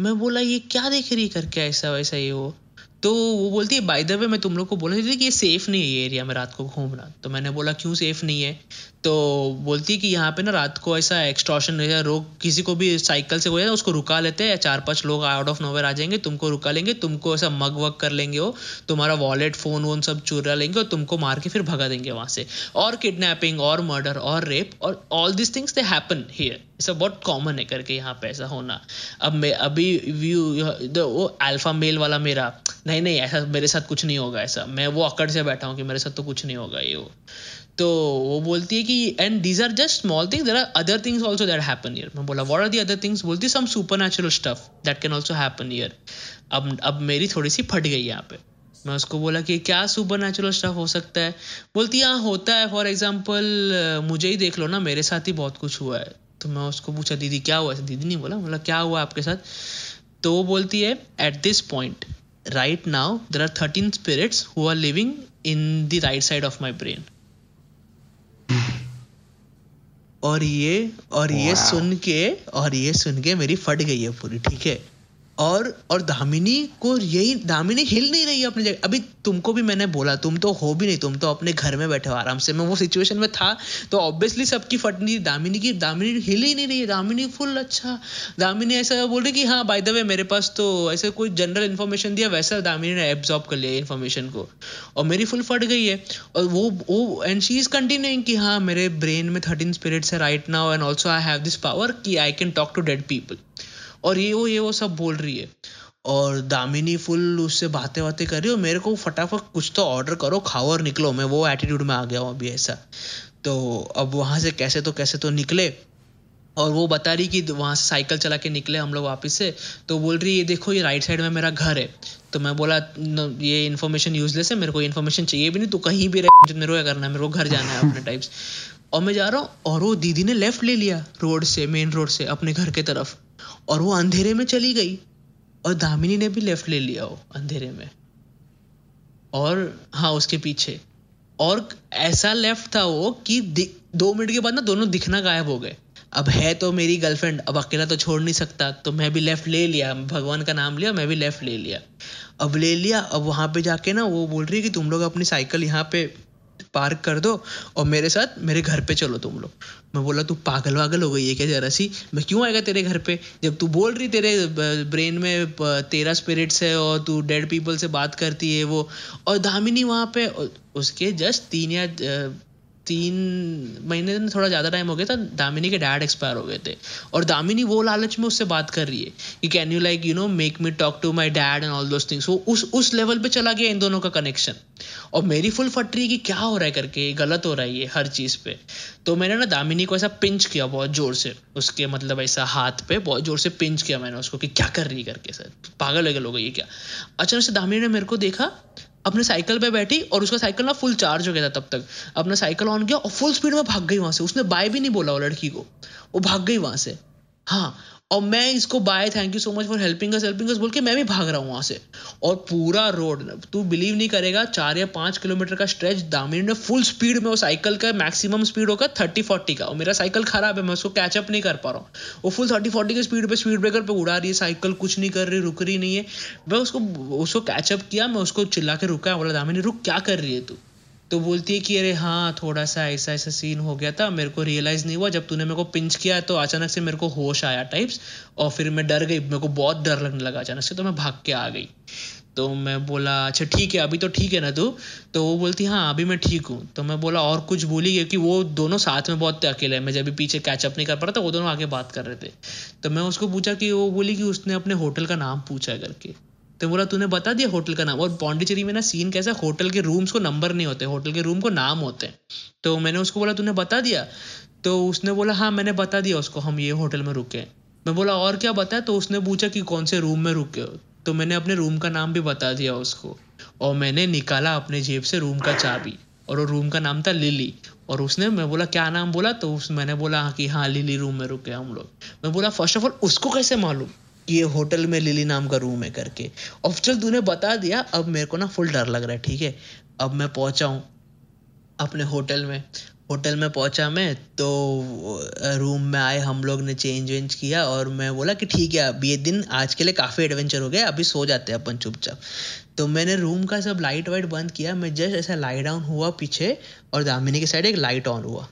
मैं बोला, ये क्या देख रही करके? ऐसा वैसा ये वो। तो वो बोलती है बाय द वे मैं तुम लोग को बोला कि ये सेफ़ नहीं है ये एरिया में रात को घूमना। तो मैंने बोला, क्यों सेफ़ नहीं है? तो बोलती है कि यहाँ पे ना रात को ऐसा एक्सटॉर्शन या रोक, किसी को भी साइकिल से हो जाए उसको रुका लेते हैं। चार पाँच लोग आउट ऑफ़ नोवेर आ जाएँगे, तुमको रुका लेंगे, तुमको ऐसा मग वग कर लेंगे वो, तुम्हारा वॉलेट फ़ोन वोन सब चुरा लेंगे और तुमको मार के फिर भगा देंगे वहाँ से। और किडनैपिंग और मर्डर और रेप और all this things they happen here ऐसा बहुत कॉमन है करके यहाँ पे ऐसा होना। अब मैं, अभी व्यू वो अल्फ़ा मेल वाला मेरा, नहीं नहीं, ऐसा मेरे साथ कुछ नहीं होगा ऐसा। मैं वो अकड़ से बैठा हूँ कि मेरे साथ तो कुछ नहीं होगा ये वो। तो वो बोलती है कि and these are just small things there are other things also that happen here मैं बोला what are the other things बोलती some supernatural stuff that can also happen here अब अब मेरी थोड़ी सी फट गई यहाँ पे। मैं उसको बोला कि, क्या सुपर नेचुरल स्टफ़ हो सकता है? बोलती हाँ होता है. फॉर एग्ज़ाम्पल मुझे ही देख लो ना, मेरे साथ ही बहुत कुछ हुआ है. तो मैं उसको पूछा, दीदी, क्या हुआ? दीदी नहीं बोला बोला, क्या हुआ आपके साथ? तो वो बोलती है at this point right now there are thirteen spirits who are living in the right side of my brain और ये और ये सुन के और ये सुन के मेरी फट गई है पूरी ठीक है? और और दामिनी को यही, दामिनी हिल नहीं रही है अपनी जगह। अभी तुमको भी मैंने बोला, तुम तो हो भी नहीं, तुम तो अपने घर में बैठे हो, आराम से। मैं वो सिचुएशन में था तो ऑब्वियसली सबकी फटनी दामिनी की, दामिनी हिल ही नहीं रही है। दामिनी फुल अच्छा। दामिनी ऐसा बोल रही कि हाँ बाय द वे मेरे पास तो ऐसे कोई जनरल इन्फॉर्मेशन दिया, वैसा दामिनी ने एब्जॉर्ब कर लिया इन्फॉर्मेशन को। और मेरी फुल फट गई है। और वो वो एंड शी इज़ कंटिन्यूइंग कि हाँ मेरे ब्रेन में थर्टीन स्पिरिट्स है right now and also I have this power कि I can talk to dead people और ये वो ये वो सब बोल रही है। और दामिनी फुल उससे बातें बातें कर रही हो मेरे को फटाफट कुछ तो ऑर्डर करो, खाओ और निकलो। मैं वो एटीट्यूड में आ गया हूँ अभी ऐसा। तो अब वहाँ से कैसे तो कैसे तो निकले। और वो बता रही कि वहाँ से साइकिल चला के निकले हम लोग वापस से। तो बोल रही, ये देखो, ये राइट साइड में मेरा घर है। तो मैं बोला ये इन्फॉर्मेशन यूजलेस है, मेरे को इन्फॉर्मेशन चाहिए भी नहीं तो कहीं भी रहे मेरे को करना है? मेरे को घर जाना है अपने टाइप्स और मैं जा रहा हूँ, और वो दीदी ने लेफ़्ट ले लिया रोड से मेन रोड से, अपने घर के तरफ़। और वो अंधेरे में चली गई। और दामिनी ने भी लेफ़्ट ले लिया वो अंधेरे में। और हाँ उसके पीछे। और ऐसा लेफ़्ट था वो कि दो मिनट के बाद ना दोनों दिखना गायब हो गए। अब है तो मेरी गर्लफ्रेंड अब अकेला तो छोड़ नहीं सकता। तो मैं भी लेफ़्ट ले लिया, भगवान का नाम लिया, मैं भी लेफ़्ट ले लिया। अब ले लिया, अब वहाँ पे जाके ना वो बोल रही है कि तुम लोग अपनी साइकिल यहाँ पे पार्क कर दो और मेरे साथ मेरे घर पे चलो तुम लोग। मैं बोला, तू पागल वागल हो गई है क्या जरा सी? मैं क्यों आएगा तेरे घर पे? जब तू बोल रही तेरे ब्रेन में तेरा स्पिरिट्स है और तू डेड पीपल से बात करती है वो और दामिनी वहाँ पे उसके जस्ट तीन या तीन महीने में थोड़ा ज़्यादा टाइम हो गया था, दामिनी के डैड एक्सपायर हो गए थे। और दामिनी वो लालच में उससे बात कर रही है कि can you like you know make me talk to my dad and all those things वो उस उस लेवल पे चला गया इन दोनों का कनेक्शन और मेरी फुल फट रही है कि क्या हो रहा है करके, गलत हो रहा है ये हर चीज़ पे। तो मैंने ना दामिनी को ऐसा पिंच किया बहुत ज़ोर से। उसके मतलब ऐसा हाथ पे बहुत ज़ोर से पिंच किया मैंने उसको कि क्या कर रही करके, सर? पागल वगल हो गई ये क्या? अचानक से दामिनी ने मेरे को देखा अपने साइकिल पे बैठी और उसका साइकिल ना फुल चार्ज हो गया था तब तक। अपना साइकिल ऑन किया और फुल स्पीड में भाग गई वहाँ से। उसने बाय भी नहीं बोला वो लड़की को। वो भाग गई वहाँ से। हाँ और मैं इसको bye thank you so much for helping us helping us बोल के मैं भी भाग रहा हूँ वहाँ से। और पूरा रोड तू बिलीव नहीं करेगा, चार या पाँच किलोमीटर का स्ट्रेच दामिनी ने फुल स्पीड में, वो साइकिल का मैक्सिमम स्पीड होगा थर्टी फोर्टी का। और मेरा साइकिल खराब है, मैं उसको कैचअप नहीं कर पा रहा हूँ। वो फुल थर्टी फोर्टी के स्पीड पे स्पीड ब्रेकर पे उड़ा रही है साइकिल कुछ नहीं कर रही, रुक रही नहीं है। मैं उसको उसको कैचअप किया, मैं उसको चिल्ला के रुका, बोला, दामिनी, रुक, क्या कर रही है तू? तो बोलती है कि, अरे हाँ थोड़ा सा ऐसा ऐसा सीन हो गया था, मेरे को रियलाइज़ नहीं हुआ। जब तूने मेरे को पिंच किया तो अचानक से मेरे को होश आया टाइप्स और फिर मैं डर गई। मेरे को बहुत डर लगने लगा अचानक से तो मैं भाग के आ गई। तो मैं बोला अच्छा ठीक है, अभी तो ठीक है ना तू? तो वो बोलती हाँ अभी मैं ठीक हूँ। तो मैं बोला, और कुछ बोली क्योंकि वो दोनों साथ में बहुत अकेले अकेले मैं जब भी पीछे कैचअप नहीं कर पा रहा था, वो दोनों आगे बात कर रहे थे। तो मैं उसको पूछा कि, वो बोली कि उसने अपने होटल का नाम पूछा करके? तो बोला, तूने बता दिया होटल का नाम? और पौंडीचेरी में ना सीन कैसा होटल के रूम्स को नंबर नहीं होते, होटल के रूम को नाम होते हैं। तो मैंने उसको बोला, तूने बता दिया? तो उसने बोला हाँ मैंने बता दिया उसको, हम ये होटल में रुके मैं बोला, और क्या बताया तो उसने पूछा कि, कौन से रूम में रुके हो? तो मैंने अपने रूम का नाम भी बता दिया उसको। और मैंने निकाला अपने जेब से रूम का चाबी, और वो रूम का नाम था लिली और उसने, मैं बोला, क्या नाम बोला? तो उस, मैंने बोला हाँ कि हाँ लिली रूम में रुके हम लोग। मैं बोला फ़र्स्ट ऑफ़ ऑल उसको कैसे मालूम? कि ये होटल में लिली नाम का रूम है करके। और चल, तूने बता दिया, अब मेरे को ना फुल डर लग रहा है, ठीक है? अब मैं पहुँचा हूँ अपने होटल में। होटल में पहुँचा मैं तो रूम में आए हम लोग ने चेंज वेंज किया और मैं बोला कि ठीक है, अब ये दिन आज के लिए काफ़ी एडवेंचर हो गया, अभी सो जाते हैं अपन चुपचाप। तो मैंने रूम का सब लाइट वाइट बंद किया, मैं जस्ट ऐसा लाई डाउन हुआ पीछे और दामिनी के साइड एक लाइट ऑन हुआ।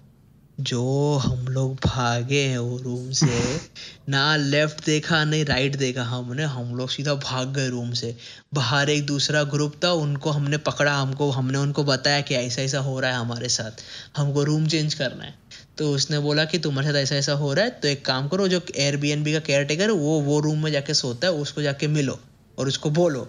जो हम लोग भागे हैं वो रूम से *laughs* ना लेफ़्ट देखा नहीं राइट देखा हमने हम लोग सीधा भाग गए रूम से। बाहर एक दूसरा ग्रुप था उनको हमने पकड़ा हमको हमने उनको बताया कि ऐसा ऐसा हो रहा है हमारे साथ। हमको रूम चेंज करना है। तो उसने बोला कि तुम्हारे साथ ऐसा ऐसा हो रहा है तो एक काम करो जो एयरबीएनबी का केयर टेकर वो वो रूम में जाके सोता है उसको जाके मिलो। और उसको बोलो।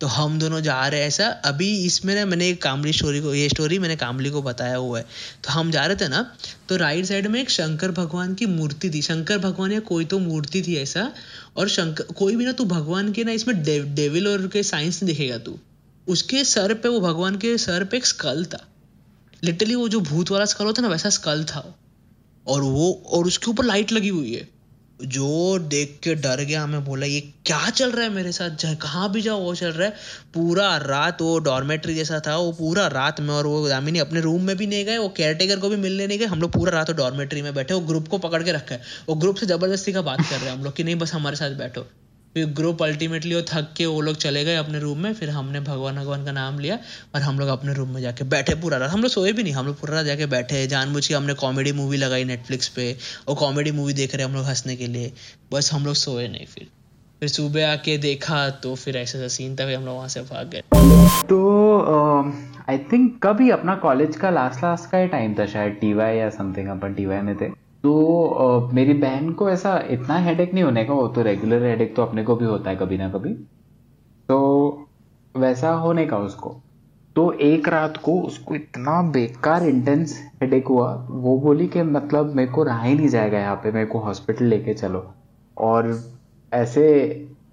तो हम दोनों जा रहे हैं ऐसा। अभी इसमें ना मैंने कामली स्टोरी को ये स्टोरी मैंने कामली को बताया हुआ है। तो हम जा रहे थे ना तो राइट साइड में एक शंकर भगवान की मूर्ति थी। शंकर भगवान या कोई तो मूर्ति थी ऐसा। और शंकर कोई भी ना तू भगवान के ना इसमें डे, डेविल और के साइंस दिखेगा तू। उसके सर पे वो भगवान के सर पे एक स्कल था। लिटरली वो जो भूत वाला स्कल होता ना वैसा स्कल था। और वो और उसके ऊपर लाइट लगी हुई है। जो देख के डर गया, हमें बोला, ये क्या चल रहा है मेरे साथ? कहाँ भी जाओ, वो चल रहा है। पूरा रात वो डॉर्मेट्री जैसा था, वो पूरा रात में और वो दामिनी अपने रूम में भी नहीं गए, वो केयरटेकर को भी मिलने नहीं गए, हम लोग पूरा रात वो डॉर्मेट्री में बैठे, वो ग्रुप को पकड़ के रखा है। वो ग्रुप से ज़बरदस्ती का बात कर रहे हैं हम लोग की नहीं, बस हमारे साथ बैठो। फिर ग्रुप अल्टीमेटली वो थक के वो लोग चले गए अपने रूम में, फिर हमने भगवान भगवान का नाम लिया और हम लोग अपने रूम में जाके बैठे पूरा रात। हम लोग सोए भी नहीं, हम लोग पूरा रात जाके बैठे, जानबूझ के हमने कॉमेडी मूवी लगाई नेटफ्लिक्स पे और कॉमेडी मूवी देख रहे हम लोग हंसने के लिए। बस हम लोग सोए नहीं फिर। फिर सुबह आके देखा तो फिर ऐसा ऐसा सीन था हम लोग वहाँ से भाग गए। तो आई थिंक कभी अपना कॉलेज का लास्ट लास्ट का टाइम था शायद टीवाई या समथिंग अपन टीवाई में थे। तो मेरी बहन को ऐसा इतना हेडेक नहीं होने का, वो तो रेगुलर हेडेक तो अपने को भी होता है कभी ना कभी। तो वैसा होने का उसको। तो एक रात को उसको इतना बेकार इंटेंस हेडेक हुआ, वो बोली कि मतलब मेरे को रहा ही नहीं जाएगा यहाँ पे, मेरे को हॉस्पिटल लेके चलो। और ऐसे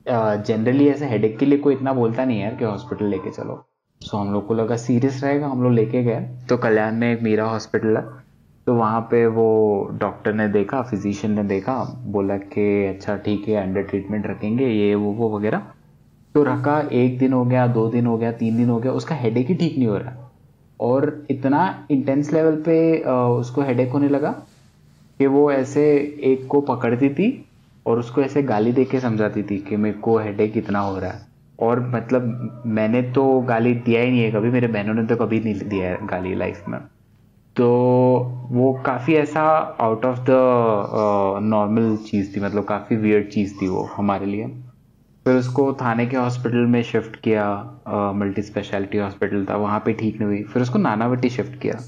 जनरली ऐसे हेडेक के लिए कोई इतना बोलता नहीं है कि हॉस्पिटल लेके चलो। सो हम लोग को लगा सीरियस रहेगा, हम लोग लेके गए। तो कल्याण में एक मीरा हॉस्पिटल है तो वहाँ पे वो डॉक्टर ने देखा फिजिशियन ने देखा, बोला कि अच्छा ठीक है अंडर ट्रीटमेंट रखेंगे, ये, वो वो वगैरह। तो रखा, एक दिन हो गया, दो दिन हो गया, तीन दिन हो गया, उसका हेडेक ही ठीक नहीं हो रहा। और इतना इंटेंस लेवल पे उसको हेडेक होने लगा कि वो ऐसे एक को पकड़ती थी और उसको ऐसे गाली दे के समझाती थी कि मेरे को हेडेक इतना हो रहा है। और मतलब मैंने तो गाली दिया ही नहीं है, कभी मेरे बहनों ने तो कभी नहीं दिया है गाली लाइफ में। तो वो काफ़ी ऐसा आउट ऑफ़ द नॉर्मल चीज़ थी मतलब काफ़ी वियर्ड चीज़ थी वो हमारे लिए। फिर उसको थाने के हॉस्पिटल में शिफ्ट किया मल्टी स्पेशलिटी हॉस्पिटल था, वहाँ पे ठीक नहीं हुई। फिर उसको नानावटी शिफ्ट किया।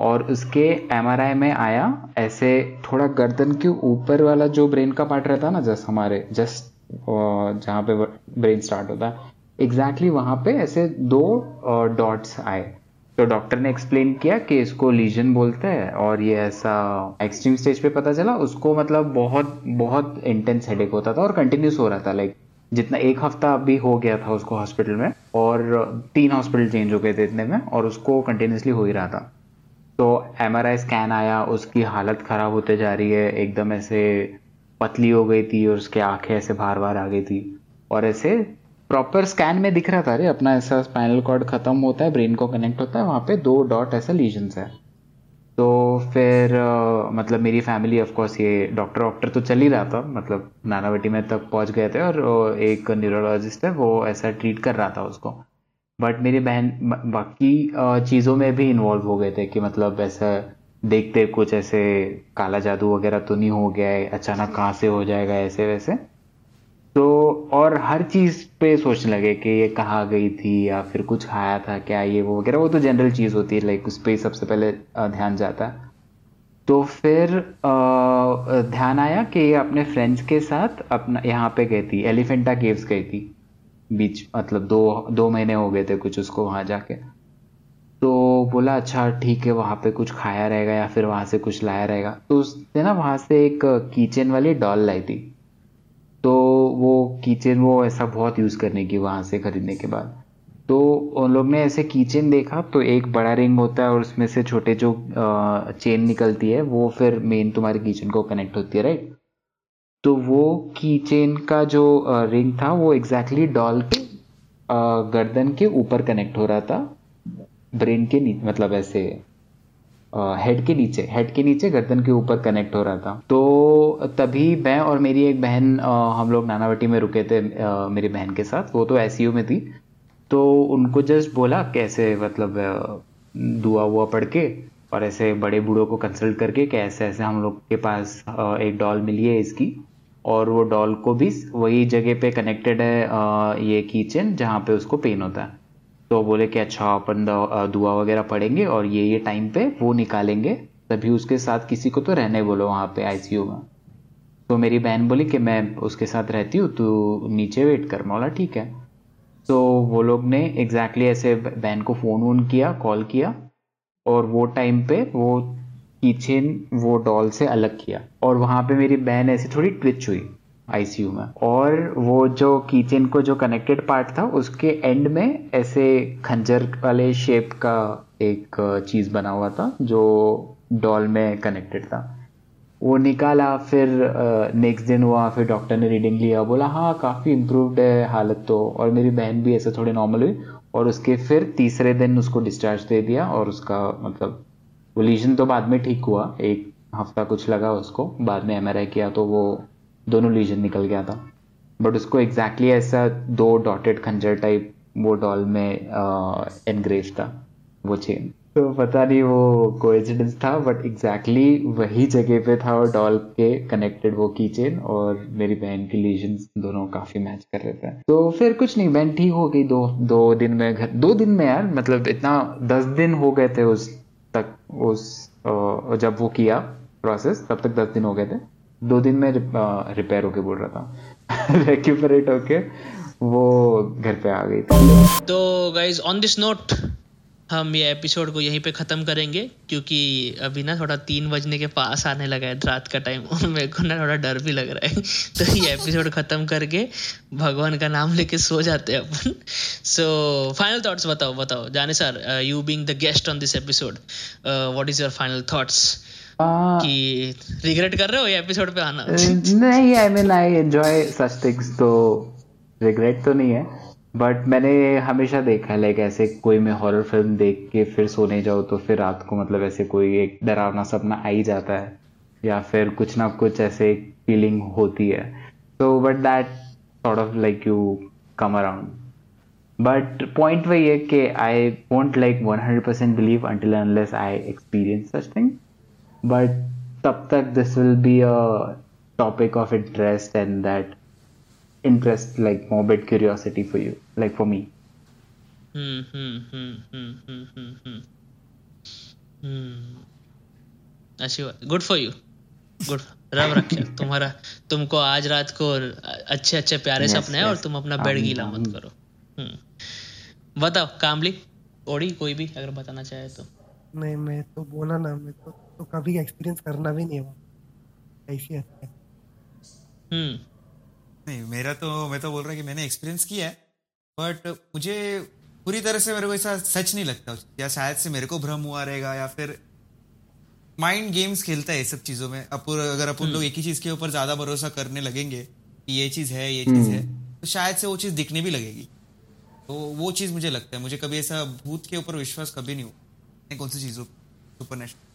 और उसके एमआरआई में आया, ऐसे थोड़ा गर्दन के ऊपर वाला जो ब्रेन का पार्ट रहता है ना जस्ट हमारे, जस्ट जहाँ पे ब्रेन स्टार्ट होता है एग्जैक्टली exactly वहाँ पे ऐसे दो डॉट्स आए। तो डॉक्टर ने एक्सप्लेन किया कि इसको लीजन बोलते हैं और ये ऐसा एक्सट्रीम स्टेज पे पता चला, उसको मतलब बहुत बहुत इंटेंस हेडेक होता था और कंटिन्यूस हो रहा था लाइक जितना एक हफ़्ता अभी हो गया था उसको हॉस्पिटल में और तीन हॉस्पिटल चेंज हो गए थे इतने में और उसको कंटिन्यूसली हो ही रहा था। तो एमआरआई स्कैन आया, उसकी हालत खराब होते जा रही है, एकदम ऐसे पतली हो गई थी और उसके आँखें ऐसे बार बार आ गई थी और ऐसे प्रॉपर स्कैन में दिख रहा था अरे अपना ऐसा स्पाइनल कॉर्ड खत्म होता है ब्रेन को कनेक्ट होता है वहाँ पे दो डॉट ऐसा लीजन्स है। तो फिर आ, मतलब मेरी फैमिली ऑफ़ कोर्स ये डॉक्टर वॉक्टर तो चल ही रहा था मतलब नानावटी में तक पहुँच गए थे और एक न्यूरोलॉजिस्ट है वो ऐसा ट्रीट कर रहा था उसको। बट मेरी बहन बाकी चीज़ों में भी इन्वॉल्व हो गए थे कि मतलब ऐसा देखते कुछ ऐसे काला जादू वगैरह तो नहीं हो गया है अचानक कहाँ से हो जाएगा ऐसे वैसे। तो और हर चीज़ पे सोचने लगे कि ये कहाँ गई थी या फिर कुछ खाया था, क्या ये वो वगैरह, वो तो जनरल चीज़ होती है लाइक उस पर सबसे पहले ध्यान जाता। है तो फिर ध्यान आया कि ये अपने फ्रेंड्स के साथ अपना, यहाँ पे गई थी एलिफेंटा केव्स गई थी, बीच मतलब दो दो महीने हो गए थे कुछ उसको वहाँ जाके। तो बोला अच्छा ठीक है, वहाँ पे कुछ खाया रहेगा या फिर वहाँ से कुछ लाया रहेगा। तो उसने ना वहाँ से एक किचन वाली डॉल लाई थी। तो वो किचन वो ऐसा बहुत यूज़ करने की, वहाँ से खरीदने के बाद। तो उन लोग ने ऐसे किचन देखा तो एक बड़ा रिंग होता है और उसमें से छोटे जो चेन निकलती है, वो फिर मेन तुम्हारे किचन को कनेक्ट होती है राइट तो वो की चेन का जो रिंग था, वो एग्जैक्टली डॉल के गर्दन के ऊपर कनेक्ट हो रहा था ब्रेन के नीचे मतलब ऐसे हेड के नीचे हेड के नीचे गर्दन के ऊपर कनेक्ट हो रहा था। तो तभी मैं और मेरी एक बहन हम लोग नानावटी में रुके थे मेरी बहन के साथ। वो तो एस में थी। तो उनको जस्ट बोला, कैसे मतलब दुआ हुआ पढ़ के और ऐसे बड़े बूढ़ों को कंसल्ट करके कि ऐसे ऐसे हम लोग के पास एक डॉल मिली है इसकी। और वो डॉल को भी वही जगह पे कनेक्टेड है ये किचन जहाँ पे उसको पेन होता है। तो बोले कि अच्छा अपन दुआ वगैरह पढ़ेंगे और ये ये टाइम पे वो निकालेंगे। तभी उसके साथ किसी को तो रहने बोलो वहाँ पे आईसीयू में। तो मेरी बहन बोली कि मैं उसके साथ रहती हूँ तो नीचे वेट कर, मौला ठीक है। तो वो लोग ने एग्जैक्टली ऐसे बहन को फ़ोन वोन किया कॉल किया और वो टाइम पे वो कीचेन वो डॉल से अलग किया। और वहाँ पे मेरी बहन ऐसी थोड़ी ट्विच हुई। आईसीयू में। और वो जो कीचेन को जो कनेक्टेड पार्ट था, उसके एंड में ऐसे खंजर वाले शेप का एक चीज़ बना हुआ था, जो डॉल में कनेक्टेड था। वो निकाला, फिर नेक्स्ट दिन हुआ, फिर डॉक्टर ने रीडिंग लिया, बोला हाँ काफ़ी इम्प्रूव्ड है हालत तो। और मेरी बहन भी ऐसे थोड़ी नॉर्मल हुई, और उसके फिर तीसरे दिन उसको डिस्चार्ज दे दिया, और उसका मतलब वो लीजन तो बाद में ठीक हुआ, एक हफ़्ता कुछ लगा उसको, बाद में एमआरआई किया तो वो दोनों लीजन निकल गया था। बट उसको एग्जैक्टली exactly ऐसा दो डॉटेड खंजर टाइप वो डॉल में एनग्रेज था, वो चेन तो पता नहीं वो कोइंसिडेंस था बट एग्जैक्टली exactly वही जगह पे था और डॉल के कनेक्टेड वो की चेन और मेरी बहन की लीजन दोनों काफ़ी मैच कर रहे थे। तो फिर कुछ नहीं बहन ठीक हो गई दो दो दिन में घर, दो दिन में यार मतलब इतना दस दिन हो गए थे उस तक, उस जब वो किया प्रोसेस तब तक दस दिन हो गए थे। दो दिन में रिपेयर होके बोल रहा था। *laughs* रेक्यूपरेट होके वो घर पे आ गई थी। तो गाइज़ ऑन दिस नोट हम ये एपिसोड को यहीं पे ख़त्म करेंगे, क्योंकि अभी ना थोड़ा तीन बजने के पास आने लगा है, रात का टाइम *laughs* मेरे को ना थोड़ा डर भी लग रहा है। *laughs* तो ये एपिसोड ख़त्म करके भगवान का नाम लेके सो जाते हैं अपन। सो फाइनल थॉट्स बताओ बताओ। जाने sir you being the guest on this episode what is your final thoughts कि रिग्रेट कर रहे हो ये एपिसोड पे आना? नहीं I mean I enjoy such things तो रिग्रेट तो नहीं है बट मैंने हमेशा देखा है लाइक ऐसे कोई मैं हॉरर फ़िल्म देख के फिर सोने जाऊँ तो फिर रात को मतलब ऐसे कोई एक डरावना सपना आ ही जाता है या फिर कुछ ना कुछ ऐसे फीलिंग होती है। तो but that sort of like you come around but point वही है कि I won't like one hundred percent believe until unless I experience such thing but तब तक this will be a topic of interest and that interest like morbid curiosity for you like for me. Hmm hmm hmm hmm hmm hmm hmm. अच्छी बात good for you good रब रखे तुम्हारा तुमको आज रात को अच्छे अच्छे प्यारे yes, सपने yes. और तुम अपना बेड गीला मत करो। हम्म बताओ कामली ओड़ी कोई भी अगर बताना चाहे तो। नहीं मैं तो बोला ना मैं तो, तो कभी एक्सपीरियंस करना भी नहीं है ऐसी है। हम्म। नहीं मेरा तो मैं तो बोल रहा कि मैंने एक्सपीरियंस किया है बट मुझे पूरी तरह से मेरे को ऐसा सच नहीं लगता। या शायद से मेरे को भ्रम हुआ रहेगा या फिर माइंड गेम्स खेलता है ये सब चीज़ों में। अब अगर अपन लोग एक ही चीज़ के ऊपर ज़्यादा भरोसा करने लगेंगे कि ये चीज़ है ये चीज़ है हम्म। तो शायद से वो चीज़ दिखने भी लगेगी। तो वो चीज़ मुझे लगता है। मुझे कभी ऐसा भूत के ऊपर विश्वास कभी नहीं हुआ। कौन सी चीज़ों super national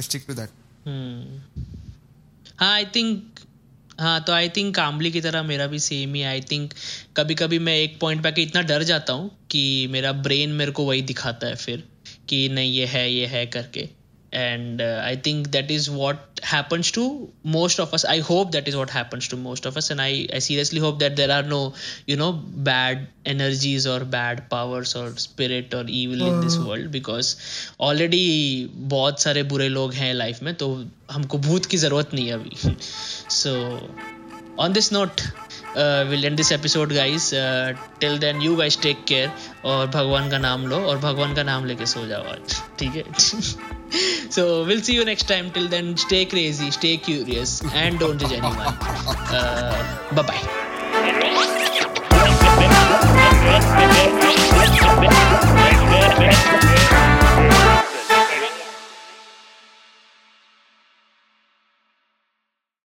stick to that हाँ आई थिंक हाँ तो आई थिंक कामली की तरह मेरा भी सेम ही आई थिंक कभी कभी मैं एक पॉइंट पे इतना डर जाता हूँ कि मेरा ब्रेन मेरे को वही दिखाता है फिर कि नहीं, ये है ये है करके। and uh, i think that is what happens to most of us i hope that is what happens to most of us and i i seriously hope that there are no you know bad energies or bad powers or spirit or evil in this world because already बहुत सारे बुरे लोग हैं life में तो हमको भूत की जरूरत नहीं है अभी so on this note uh, we'll end this episode guys uh, till then you guys take care और भगवान का नाम लो और भगवान का नाम लेके सो जाओ आज ठीक है so we'll see you next time. Till then, stay crazy, stay curious, and don't judge anyone. Uh, bye bye.